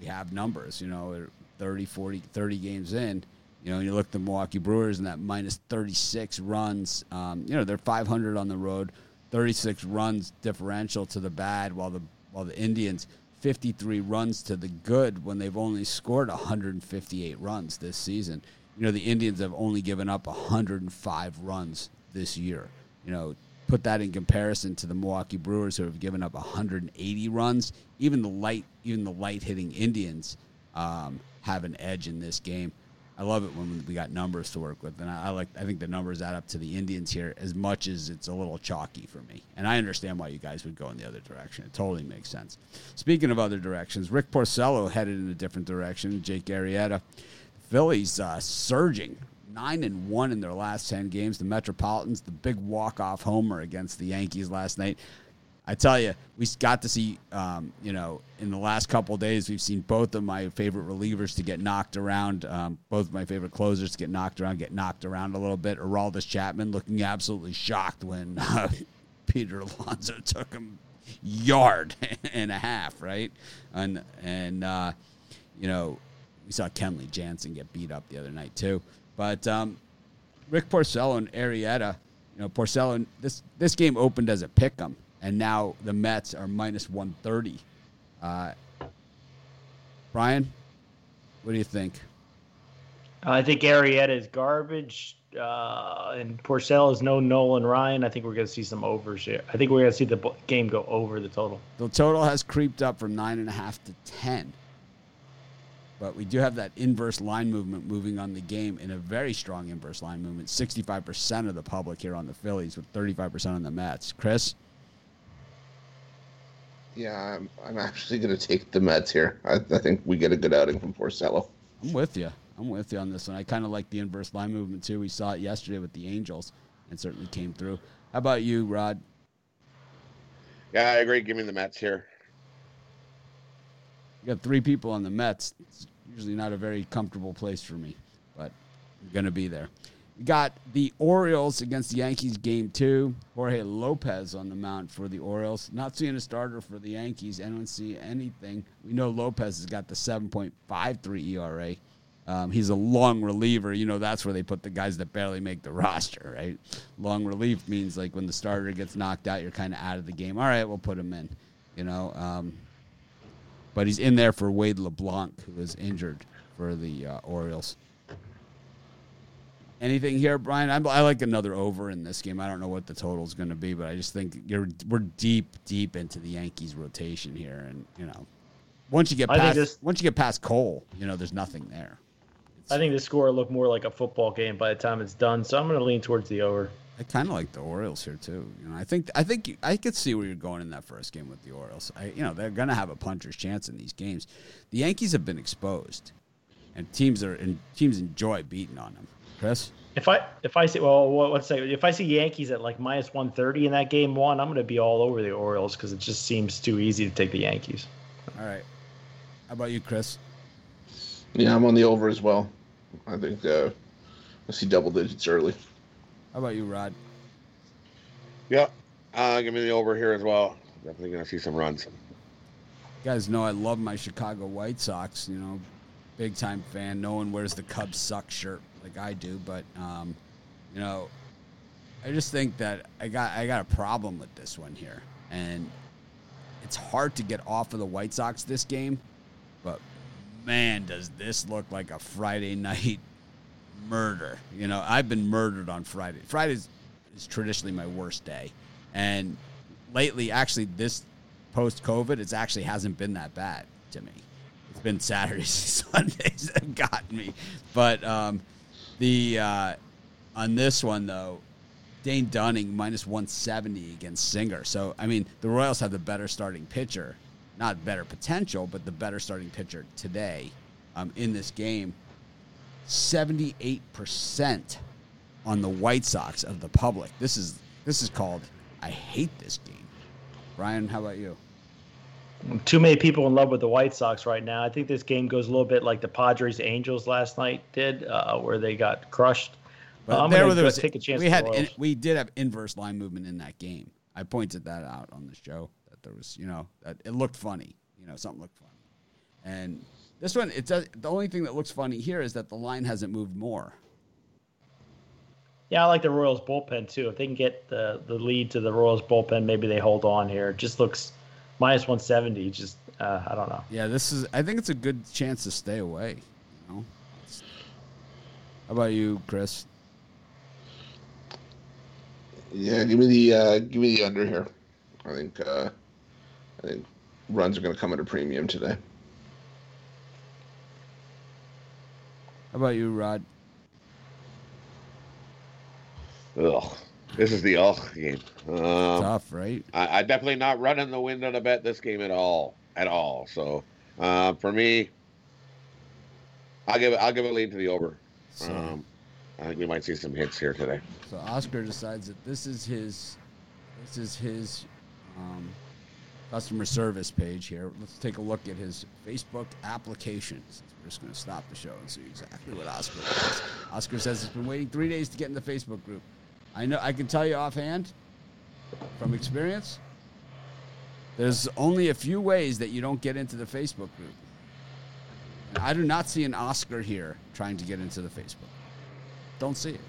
we have numbers. You know, 30, 40, 30 games in. You know, you look at the Milwaukee Brewers and that minus 36 runs. Um, you know, they're 500 on the road. 36 runs differential to the bad, while the while the Indians 53 runs to the good when they've only scored 158 runs this season. You know, the Indians have only given up 105 runs this year. You know, put that in comparison to the Milwaukee Brewers who have given up 180 runs. Even the light, even the light hitting Indians um, have an edge in this game. I love it when we got numbers to work with, and I, I, like. I think the numbers add up to the Indians here as much as it's a little chalky for me. And I understand why you guys would go in the other direction. It totally makes sense. Speaking of other directions, Rick Porcello headed in a different direction. Jake Arrieta, Phillies uh, surging nine and one in their last ten games. The Metropolitans, the big walk off homer against the Yankees last night. I tell you, we got to see, um, you know, in the last couple days, we've seen both of my favorite relievers to get knocked around, um, both of my favorite closers to get knocked around, get knocked around a little bit. Aroldis Chapman looking absolutely shocked when uh, Peter Alonso took him yard and a half, right? And and uh, you know, we saw Kenley Jansen get beat up the other night too. But um, Rick Porcello and Arrieta, you know, Porcello, this this game opened as a pick 'em and now the Mets are minus 130. Uh, Brian, what do you think? I think Arrieta is garbage, uh, and Porcello is no Nolan Ryan. I think we're going to see some overs here. I think we're going to see the game go over the total. The total has creeped up from nine and a half to ten, but we do have that inverse line movement moving on the game in a very strong inverse line movement. Sixty-five percent of the public here on the Phillies, with thirty-five percent on the Mets. Chris. Yeah, I'm, I'm actually going to take the Mets here. I, I, think we get a good outing from Porcello. I'm with you. I'm with you on this one. I kind of like the inverse line movement too. We saw it yesterday with the Angels and certainly came through. How about you, Rod? Yeah, I agree. Give me the Mets here. You got three people on the Mets. It's usually not a very comfortable place for me, but I'm going to be there. Got the Orioles against the Yankees game two. Jorge Lopez on the mound for the Orioles. Not seeing a starter for the Yankees. I don't see anything. We know Lopez has got the 7.53 ERA. Um, he's a long reliever. You know, that's where they put the guys that barely make the roster, right? Long relief means like when the starter gets knocked out, you're kind of out of the game. All right, we'll put him in, you know. Um, but he's in there for Wade LeBlanc, who is injured for the uh, Orioles. Anything here, Brian? I'm, i like another over in this game. I don't know what the total is going to be, but I just think you're we're deep, deep into the Yankees rotation here, and you know, once you get past this, once you get past Cole, you know, there's nothing there. It's, I think the score will look more like a football game by the time it's done, so I'm going to lean towards the over. I kind of like the Orioles here too. You know, I think I think I could see where you're going in that first game with the Orioles. I, you know, they're going to have a puncher's chance in these games. The Yankees have been exposed, and teams are and teams enjoy beating on them. Chris? If I if I see well let's say if I see Yankees at like minus one thirty in that game one, I'm going to be all over the Orioles because it just seems too easy to take the Yankees. All right. How about you, Chris? Yeah, I'm on the over as well. I think uh, I see double digits early. How about you, Rod? Yeah, uh, give me the over here as well. Definitely going to see some runs. You guys know I love my Chicago White Sox. You know, big time fan. No one wears the Cubs suck shirt like I do, but um, you know, I just think that I got I got a problem with this one here, and it's hard to get off of the White Sox this game, but man, does this look like a Friday night murder? You know, I've been murdered on Friday. Fridays is traditionally my worst day, and lately, actually, this post COVID, it actually hasn't been that bad to me. It's been Saturdays Sundays that got me, but um, the uh, on this one though, Dane Dunning minus 170 against Singer. So I mean, the Royals have the better starting pitcher, not better potential, but the better starting pitcher today um, in this game. 78% on the White Sox of the public. This is this is called I hate this game. Brian, how about you? Too many people in love with the White Sox right now. I think this game goes a little bit like the Padres Angels last night did, uh, where they got crushed. But I'm there was, take a chance. We had in, we did have inverse line movement in that game. I pointed that out on the show that there was, you know, that it looked funny. You know, something looked funny. And this one, it does. The only thing that looks funny here is that the line hasn't moved more. Yeah, I like the Royals bullpen too. If they can get the the lead to the Royals bullpen, maybe they hold on here. It just looks minus 170. Just uh, I don't know. Yeah, this is. I think it's a good chance to stay away. You know. How about you, Chris? Yeah, give me the uh, give me the under here. I think uh, I think runs are going to come at a premium today. How about you, Rod? Ugh. This is the ugh game. Um, Tough, right? I, I definitely not running the window to bet this game at all, at all. So uh, for me, I'll give it. I'll give it lead to the over. So, Um, I think we might see some hits here today. so Oscar decides that this is his, this is his um, customer service page here. Let's take a look at his Facebook applications. We're just going to stop the show and see exactly what Oscar wants. Oscar says he's been waiting three days to get in the Facebook group. I know. I can tell you offhand, from experience, there's only a few ways that you don't get into the Facebook group. And I do not see an Oscar here trying to get into the Facebook. Don't see it.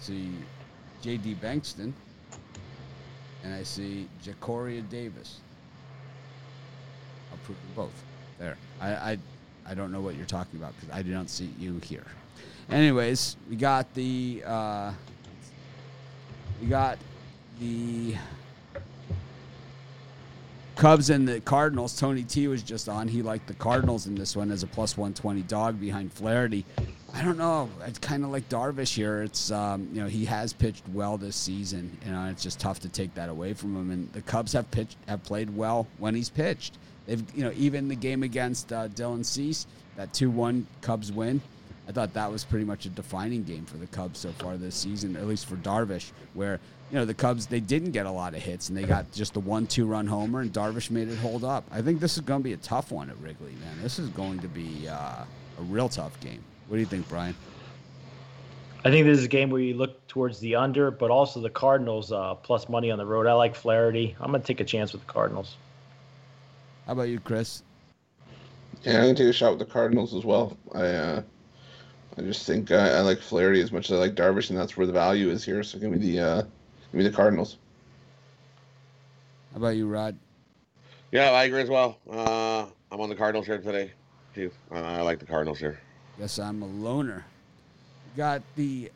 See J.D. Bankston, and I see Jacoria Davis. I'll prove them both. There. I, I, I don't know what you're talking about because I do not see you here. Anyways, we got the uh, we got the Cubs and the Cardinals. Tony T was just on. He liked the Cardinals in this one as a plus 120 dog behind Flaherty. I don't know. It's kind of like Darvish here. It's um, you know he has pitched well this season. You know it's just tough to take that away from him. And the Cubs have pitched have played well when he's pitched. They've you know even the game against uh, Dylan Cease, that two one Cubs win. I thought that was pretty much a defining game for the Cubs so far this season, at least for Darvish, where you know the Cubs they didn't get a lot of hits and they got just the one two run homer and Darvish made it hold up. I think this is going to be a tough one at Wrigley, man. This is going to be uh, a real tough game. What do you think, Brian? I think this is a game where you look towards the under, but also the Cardinals uh, plus money on the road. I like Flaherty. I'm gonna take a chance with the Cardinals. How about you, Chris? Yeah, I'm gonna take a shot with the Cardinals as well. I uh, I just think I, I like Flaherty as much as I like Darvish, and that's where the value is here. So give me the uh, give me the Cardinals. How about you, Rod? Yeah, I agree as well. Uh, I'm on the Cardinals here today, too. Uh, I like the Cardinals here. Yes, I'm a loner. Got the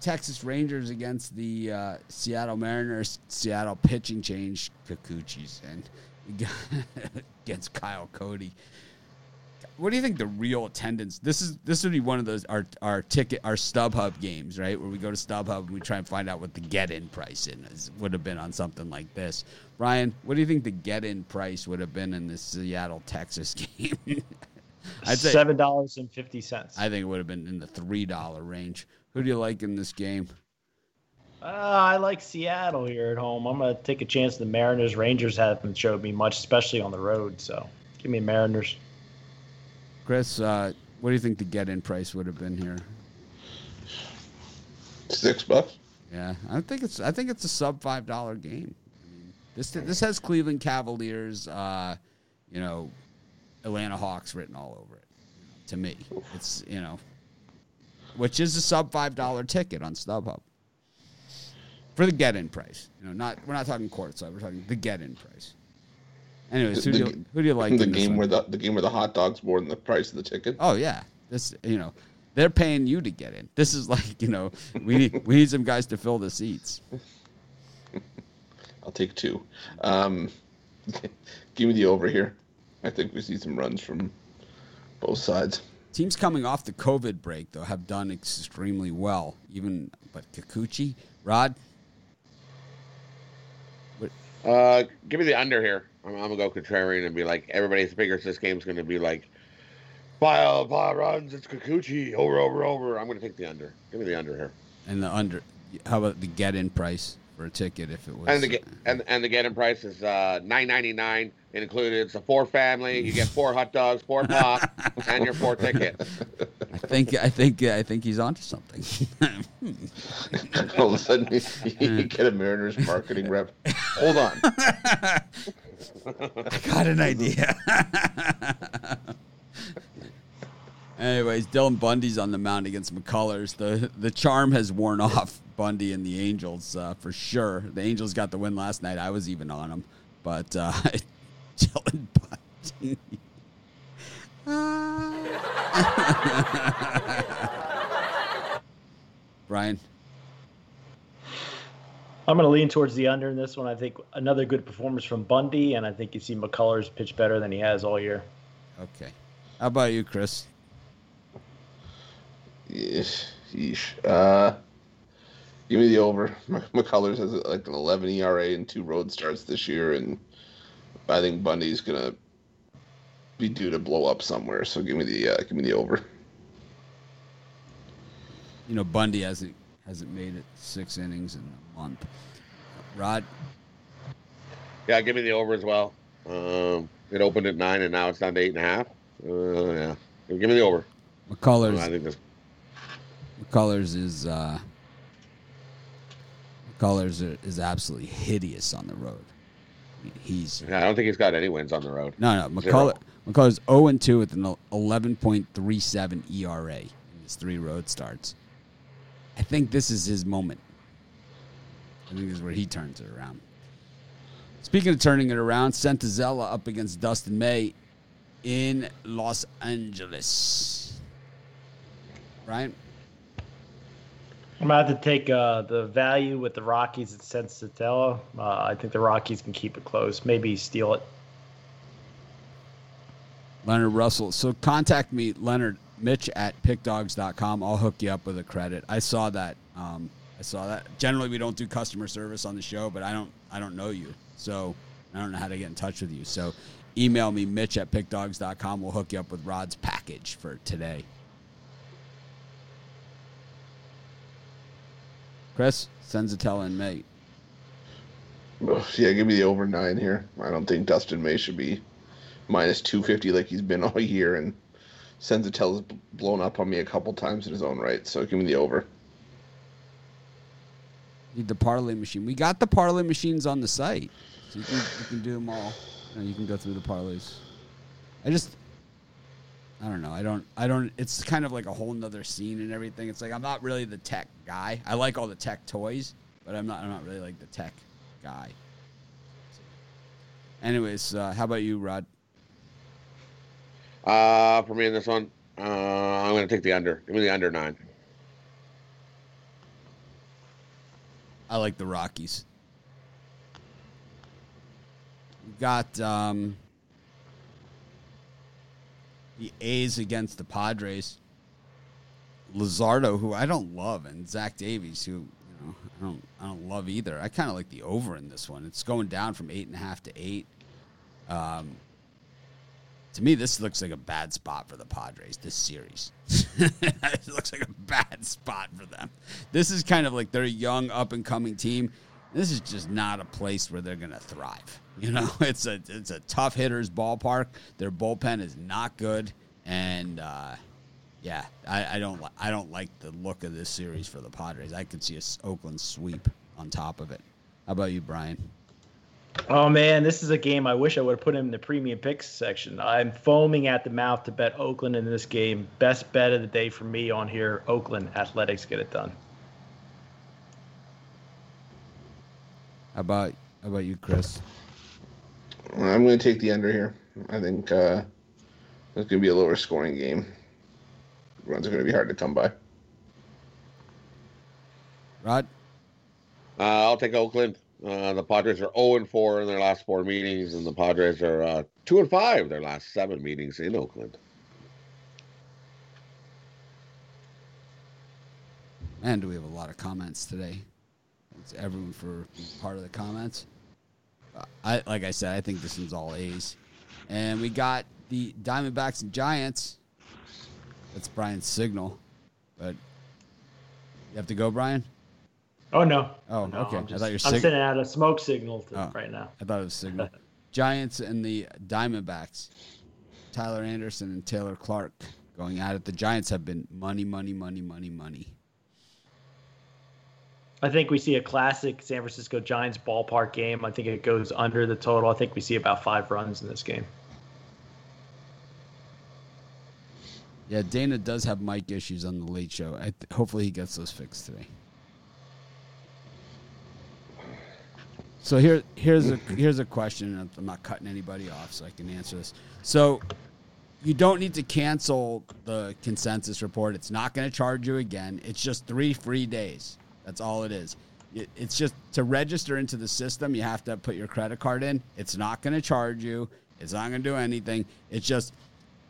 Texas Rangers against the uh, Seattle Mariners. Seattle pitching change Kikuchi's and against Kyle Cody. What do you think the real attendance? This is this would be one of those our our ticket our StubHub games, right? Where we go to StubHub and we try and find out what the get-in price is would have been on something like this. Ryan, what do you think the get-in price would have been in the Seattle Texas game? I'd say Seven dollars and fifty cents. I think it would have been in the three dollar range. Who do you like in this game? Uh, I like Seattle here at home. I'm gonna take a chance. The Mariners Rangers haven't showed me much, especially on the road. So give me Mariners. Chris, uh, what do you think the get in price would have been here? Six bucks. Yeah, I think it's I think it's a sub five dollar game. I mean, this this has Cleveland Cavaliers, uh, you know, Atlanta Hawks written all over it. To me, it's you know, which is a sub five dollar ticket on StubHub for the get in price. You know, not we're not talking courtside. We're talking the get in price. Anyways, who do you, who do you like? the game where the the game where the hot dogs more than the price of the ticket. Oh yeah, this you know they're paying you to get in. This is like you know we need we need some guys to fill the seats. I'll take two. Um, give me the over here. I think we see some runs from both sides. Teams coming off the COVID break though have done extremely well. Even but Kikuchi, Rod, Uh, give me the under here. I'm, I'm gonna go contrarian and be like, everybody figures this game's gonna be like five five runs. It's Kikuchi over over over. I'm gonna take the under. Give me the under here. and the under. How about the get in price for a ticket if it was? And the get and, and the get in price is uh, nine ninety nine. It included it's a four family. You get four hot dogs, four pop, and your four tickets. I think I think I think he's onto something. All of a sudden, you, you get a Mariners marketing rep. Hold on. I got an idea. Anyways, Dylan Bundy's on the mound against McCullers. The the charm has worn off Bundy and the Angels uh, for sure. The Angels got the win last night. I was even on them, but uh, Dylan Bundy. Brian, I'm going to lean towards the under in this one. I think another good performance from Bundy, and I think you see McCullers pitch better than he has all year. okay. How about you, Chris? Yeesh. yeesh. Uh, give me the over. McCullers has like an 11 ERA and two road starts this year, and I think Bundy's gonna be due to blow up somewhere. So give me the uh, give me the over. You know, Bundy hasn't hasn't made it six innings in a month. Rod, Yeah, give me the over as well. Um, it opened at nine and now it's down to eight and a half. Uh, yeah, give me the over. McCullers. I think this. McCullers is uh, McCullers are- is absolutely hideous on the road. I mean, He's Yeah, I don't think he's got any wins on the road. no no. McCullers McCullers 0 and 2 with an 11.37 ERA in his three road starts. I think this is his moment. I think this is where he turns it around. Speaking of turning it around, Senzatela up against Dustin May in Los Angeles. Right? I'm about to take uh, the value with the Rockies at Senzatela. Uh, I think the Rockies can keep it close, maybe steal it. Leonard Russell. So contact me, Leonard Mitch at pickdogs.com. I'll hook you up with a credit. I saw that. Um, I saw that. Generally, we don't do customer service on the show, but I don't. I don't know you, so I don't know how to get in touch with you. So email me, Mitch at pickdogs.com. We'll hook you up with Rod's package for today. Chris, Senzatela and May. Ugh, Yeah, give me the over nine here. I don't think Dustin May should be minus 250 like he's been all year, and Senzatel's blown up on me a couple times in his own right. So give me the over. Need the parlay machine. We got the parlay machines on the site, so you can you can do them all. You, know, you can go through the parlays. I just, I don't know. I don't. I don't. It's kind of like a whole nother scene and everything. It's like I'm not really the tech guy. I like all the tech toys, but I'm not. I'm not really like the tech guy. Anyways, uh, how about you, Rod? Uh, for me in this one, uh, I'm going to take the under. Give me the under nine. I like the Rockies. We got um, the A's against the Padres. Luzardo, who I don't love, and Zach Davies, who you know I don't I don't love either. I kind of like the over in this one. It's going down from eight and a half to eight. Um, to me, this looks like a bad spot for the Padres. This series, it looks like a bad spot for them. This is kind of like their young, up and coming team. This is just not a place where they're going to thrive. You know, it's a it's a tough hitters ballpark. Their bullpen is not good, and uh, yeah, I, I don't li- I don't like the look of this series for the Padres. I could see a Oakland sweep on top of it. How about you, Brian? Oh man, this is a game I wish I would have put him in the premium picks section. I'm foaming at the mouth to bet Oakland in this game. Best bet of the day for me on here. Oakland Athletics get it done. How about how about you, Chris? I'm going to take the under here. I think uh, it's going to be a lower scoring game. Runs are going to be hard to come by. Rod? Uh, I'll take Oakland. Uh, the Padres are 0 and 4 in their last four meetings, and the Padres are uh, 2 and 5 their last seven meetings in Oakland. Man, do we have a lot of comments today? Thanks everyone for being part of the comments. I like I said, I think this one's all A's, and we got the Diamondbacks and Giants. That's Brian's signal, but you have to go, Brian. Oh no. Oh, No, okay. I'm, I thought you're I'm sending out a smoke signal to Oh. right now. I thought it was a signal. Giants and the Diamondbacks. Tyler Anderson and Taylor Clarke going at it. The Giants have been money, money, money, money, money. I think we see a classic San Francisco Giants ballpark game. I think it goes under the total. I think we see about five runs in this game. Yeah, Dana does have mic issues on the late show. Th- hopefully he gets those fixed today. So here, here's a here's a question. I'm not cutting anybody off, so I can answer this. So, you don't need to cancel the consensus report. It's not going to charge you again. It's just three free days. That's all it is. It, it's just to register into the system. You have to put your credit card in. It's not going to charge you. It's not going to do anything. It's just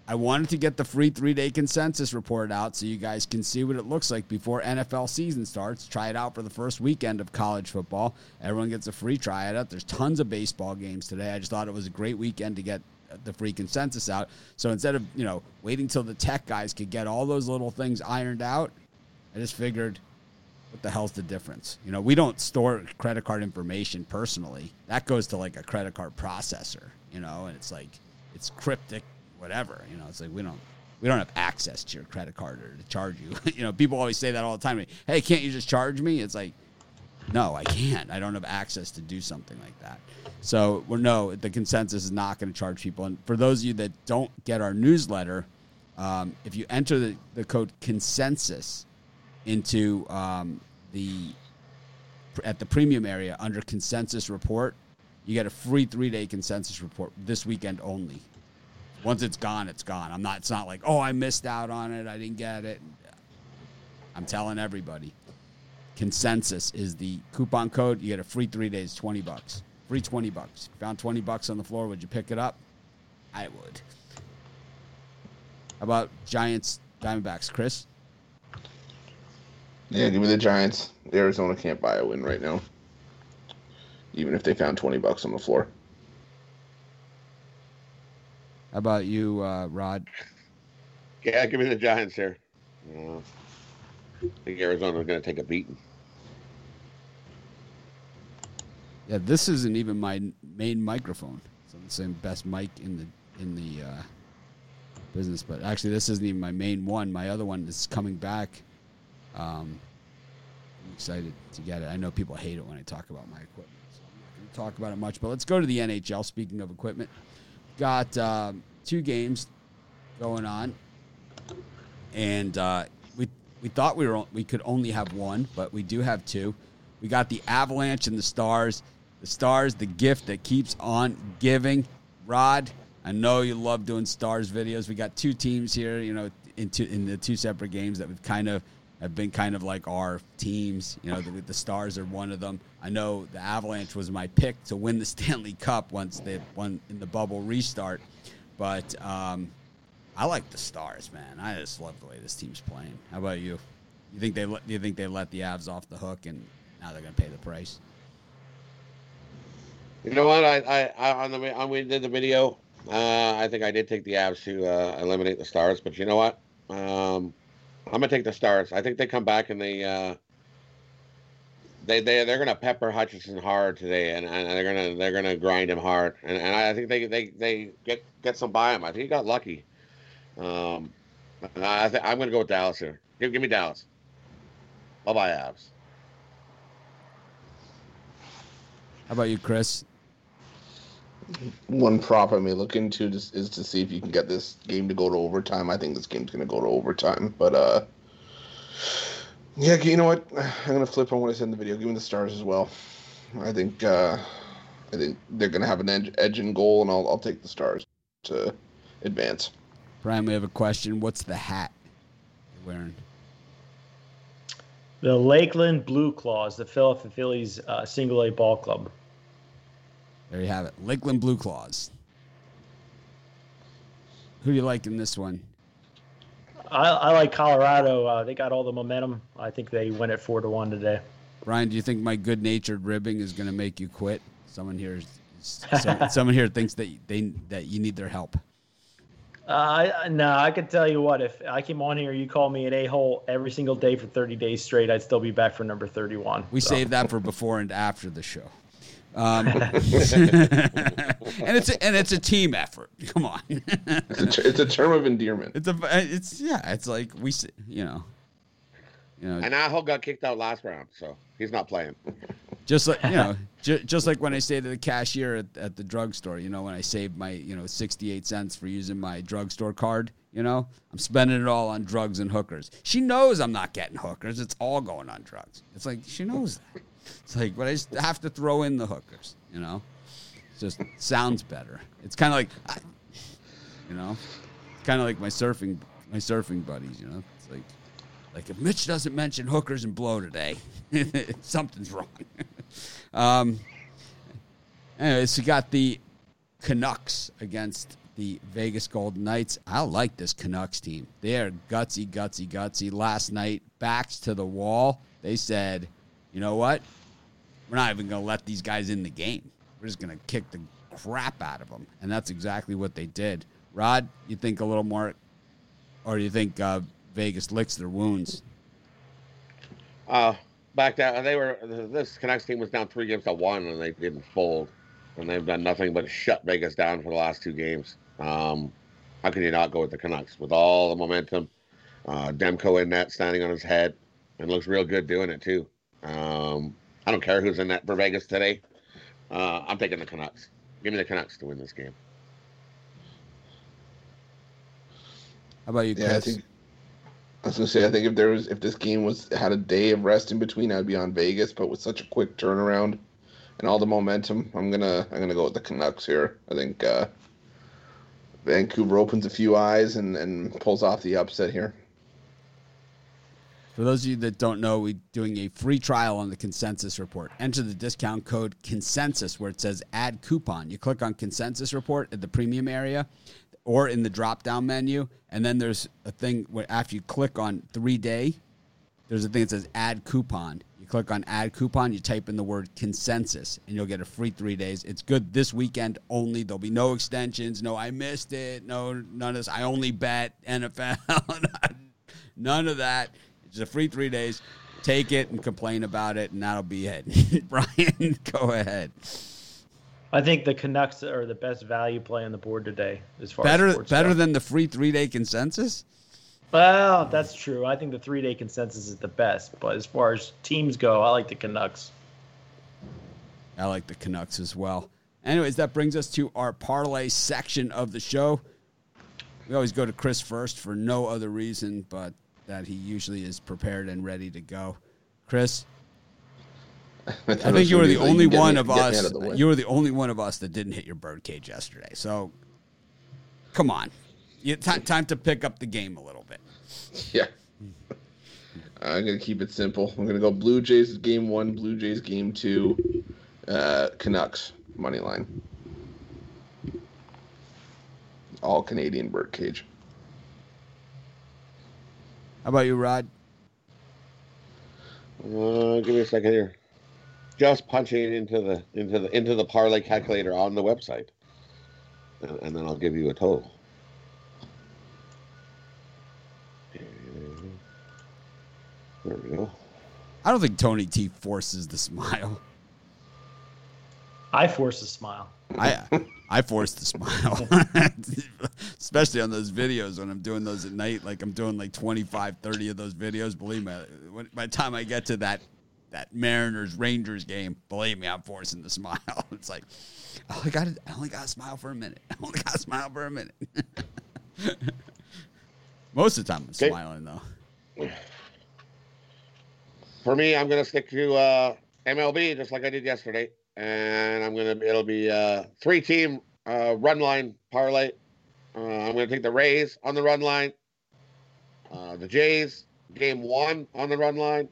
I wanted to get the free three day consensus report out so you guys can see what it looks like before NFL season starts. Try it out for the first weekend of college football. Everyone gets a free try it out. There's tons of baseball games today. I just thought it was a great weekend to get the free consensus out. So instead of, you know, waiting till the tech guys could get all those little things ironed out, I just figured what the hell's the difference? You know, we don't store credit card information personally. That goes to like a credit card processor, you know, and it's like it's cryptic whatever. You know, it's like we don't we don't have access to your credit card or to charge you. you know, people always say that all the time. Hey, can't you just charge me? It's like, no, I can't. I don't have access to do something like that. So, well, no, the consensus is not going to charge people. And for those of you that don't get our newsletter, um, if you enter the, the code consensus into um, the at the premium area under consensus report, you get a free three day consensus report this weekend only. Once it's gone, it's gone. I'm not. It's not like oh, I missed out on it. I didn't get it. I'm telling everybody. Consensus is the coupon code. You get a free three days, twenty bucks. Free twenty bucks. Found twenty bucks on the floor. Would you pick it up? I would. How about Giants, Diamondbacks, Chris? Yeah, give me the Giants. Arizona can't buy a win right now, even if they found twenty bucks on the floor. How about you, uh, Rod? Yeah, give me the Giants here. Uh, I think Arizona's going to take a beating. Yeah, this isn't even my main microphone. It's on the same best mic in the in the uh, business, but actually, this isn't even my main one. My other one is coming back. Um, I'm excited to get it. I know people hate it when I talk about my equipment, so I'm not going to talk about it much. But let's go to the NHL. Speaking of equipment, got um, two games going on, and uh, we we thought we were we could only have one, but we do have two. We got the Avalanche and the Stars. The Stars, the gift that keeps on giving. Rod, I know you love doing Stars videos. We got two teams here, you know, in, two, in the two separate games that we've kind of have been kind of like our teams. You know, the, the Stars are one of them. I know the Avalanche was my pick to win the Stanley Cup once they won in the bubble restart. But um, I like the Stars, man. I just love the way this team's playing. How about you? You think they let, you think they let the Avs off the hook and now they're going to pay the price? You know what? I, I, I on the on we did the video. Uh, I think I did take the Avs to uh, eliminate the Stars, but you know what? Um, I'm gonna take the Stars. I think they come back and they uh, they they they're gonna pepper Hutchinson hard today, and, and they're gonna they're gonna grind him hard, and, and I think they they they get get some by him. I think he got lucky. Um, I th- I'm gonna go with Dallas here. Give give me Dallas. Bye bye Avs. How about you, Chris? One prop I may look into is, is to see if you can get this game to go to overtime. I think this game's going to go to overtime, but uh, yeah, you know what? I'm going to flip on what I said in the video. Give me the stars as well. I think uh, I think they're going to have an edge, edge in goal, and I'll I'll take the stars to advance. Brian, we have a question. What's the hat you're wearing? The Lakeland Blue Claws, the Philadelphia Phillies uh, single A ball club. There you have it. Lakeland Blue Claws. Who do you like in this one? I, I like Colorado. Uh, they got all the momentum. I think they win it four to one today. Ryan, do you think my good-natured ribbing is going to make you quit? Someone here, some, someone here thinks that they that you need their help. Uh, I, no, I could tell you what. If I came on here, you call me an a hole every single day for 30 days straight, I'd still be back for number 31. We so. saved that for before and after the show. Um, and it's a, and it's a team effort. Come on, it's, a, it's a term of endearment. It's a it's yeah. It's like we you know, you know. And Aho got kicked out last round, so he's not playing. Just like you know, ju- just like when I say to the cashier at, at the drugstore, you know, when I saved my you know sixty eight cents for using my drugstore card, You know, I'm spending it all on drugs and hookers. She knows I'm not getting hookers. It's all going on drugs. It's like she knows that. It's like, but I just have to throw in the hookers. You know, it just sounds better. It's kind of like, you know, kind of like my surfing my surfing buddies. You know, it's like like if Mitch doesn't mention hookers and blow today, something's wrong. um, anyways, we got the Canucks against the Vegas Golden Knights. I like this Canucks team. They are gutsy, gutsy, gutsy. Last night, backs to the wall. They said, you know what? We're not even going to let these guys in the game. We're just going to kick the crap out of them. And that's exactly what they did. Rod, you think a little more, or do you think uh, Vegas licks their wounds? Uh, back down. They were this Canucks team was down three games to one, and they didn't fold, and they've done nothing but shut Vegas down for the last two games. Um, how can you not go with the Canucks with all the momentum? Uh, Demko in net, standing on his head, and looks real good doing it too. Um, I don't care who's in that for Vegas today. Uh, I'm taking the Canucks. Give me the Canucks to win this game. How about you, Chris? Yeah, I think. I was gonna say, I think if there was, if this game was had a day of rest in between, I'd be on Vegas. But with such a quick turnaround and all the momentum, I'm gonna, I'm gonna go with the Canucks here. I think uh, Vancouver opens a few eyes and and pulls off the upset here. For those of you that don't know, we're doing a free trial on the consensus report. Enter the discount code consensus where it says add coupon. You click on consensus report at the premium area or in the drop down menu. And then there's a thing where after you click on three day, there's a thing that says add coupon. You click on add coupon, you type in the word consensus, and you'll get a free three days. It's good this weekend only. There'll be no extensions, no I missed it, no none of this. I only bet NFL, none of that. It's a free three days. Take it and complain about it, and that'll be it. Brian, go ahead. I think the Canucks are the best value play on the board today, as far better as better go. than the free three day consensus. Well, that's true. I think the three day consensus is the best, but as far as teams go, I like the Canucks. I like the Canucks as well. Anyways, that brings us to our parlay section of the show. We always go to Chris first for no other reason but that he usually is prepared and ready to go. Chris, I think you were the only one of us. You were the only one of us that didn't hit your birdcage yesterday. So, come on, you, t- time to pick up the game a little bit. Yeah. I'm gonna keep it simple. I'm gonna go Blue Jays game one, Blue Jays game two, uh, Canucks money line. All Canadian birdcage. How about you, Rod? Uh, give me a second here. Just punching it into the into the into the parlay calculator on the website, and, and then I'll give you a total. There we go. I don't think Tony T forces the smile. I force a smile. I I force the smile, especially on those videos when I'm doing those at night. Like I'm doing like 25, 30 of those videos. Believe me, when, by the time I get to that that Mariners Rangers game, believe me, I'm forcing the smile. It's like, I got I only got to smile for a minute. I only got to smile for a minute. Most of the time, I'm Okay. smiling though. For me, I'm gonna stick to uh, MLB just like I did yesterday, and I'm gonna it'll be uh, three team uh, run line parlay. Uh, I'm gonna take the Rays on the run line, uh, the Jays game one on the run line,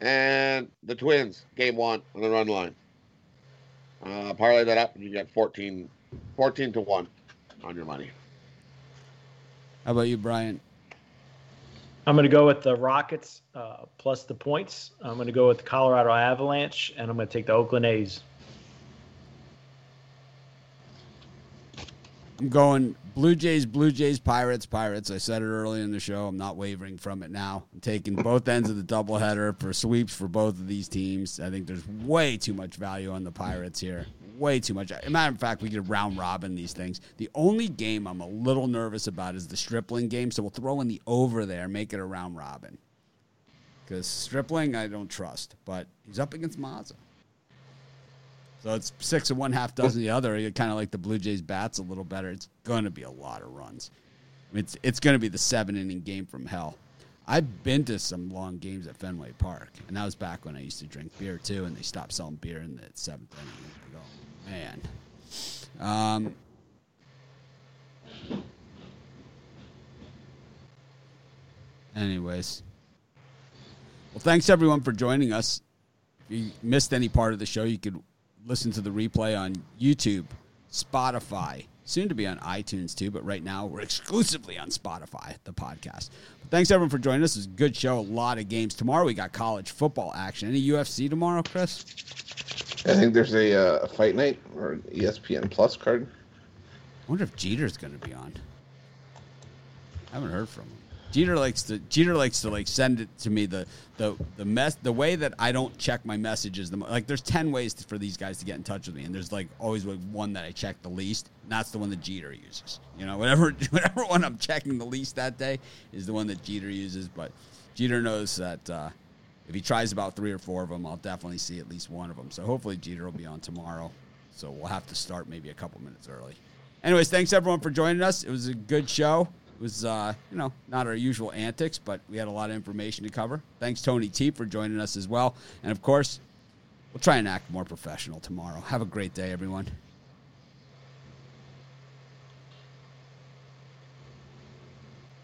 and the Twins game one on the run line. Uh, parlay that up, and you get 14, 14 to one on your money. How about you, Brian? I'm going to go with the Rockets uh, plus the points. I'm going to go with the Colorado Avalanche, and I'm going to take the Oakland A's. I'm going Blue Jays, Blue Jays, Pirates, Pirates. I said it early in the show. I'm not wavering from it now. I'm taking both ends of the doubleheader for sweeps for both of these teams. I think there's way too much value on the Pirates here. Way too much. As matter of fact, we could round robin these things. The only game I'm a little nervous about is the Stripling game, so we'll throw in the over there, make it a round robin. Because Stripling, I don't trust, but he's up against Mazza. So it's six and one half dozen the other. You kind of like the Blue Jays bats a little better. It's going to be a lot of runs. It's it's going to be the seven inning game from hell. I've been to some long games at Fenway Park, and that was back when I used to drink beer too, and they stopped selling beer in the seventh inning. Man. Um, anyways, well, thanks everyone for joining us. If you missed any part of the show, you could listen to the replay on YouTube, Spotify, soon to be on iTunes too, but right now we're exclusively on Spotify, the podcast. But thanks everyone for joining us. It was a good show, a lot of games. Tomorrow we got college football action. Any UFC tomorrow, Chris? I think there's a uh, fight night or an ESPN Plus card. I wonder if Jeter's going to be on. I haven't heard from him. Jeter likes to Jeter likes to like send it to me the the the mess the way that I don't check my messages the like there's 10 ways to, for these guys to get in touch with me and there's like always one that I check the least and that's the one that Jeter uses. You know whatever whatever one I'm checking the least that day is the one that Jeter uses but Jeter knows that uh, if he tries about three or four of them I'll definitely see at least one of them. So hopefully Jeter will be on tomorrow so we'll have to start maybe a couple minutes early. Anyways thanks everyone for joining us. It was a good show was, uh, you know, not our usual antics, but we had a lot of information to cover. Thanks, Tony T, for joining us as well. And of course, we'll try and act more professional tomorrow. Have a great day, everyone.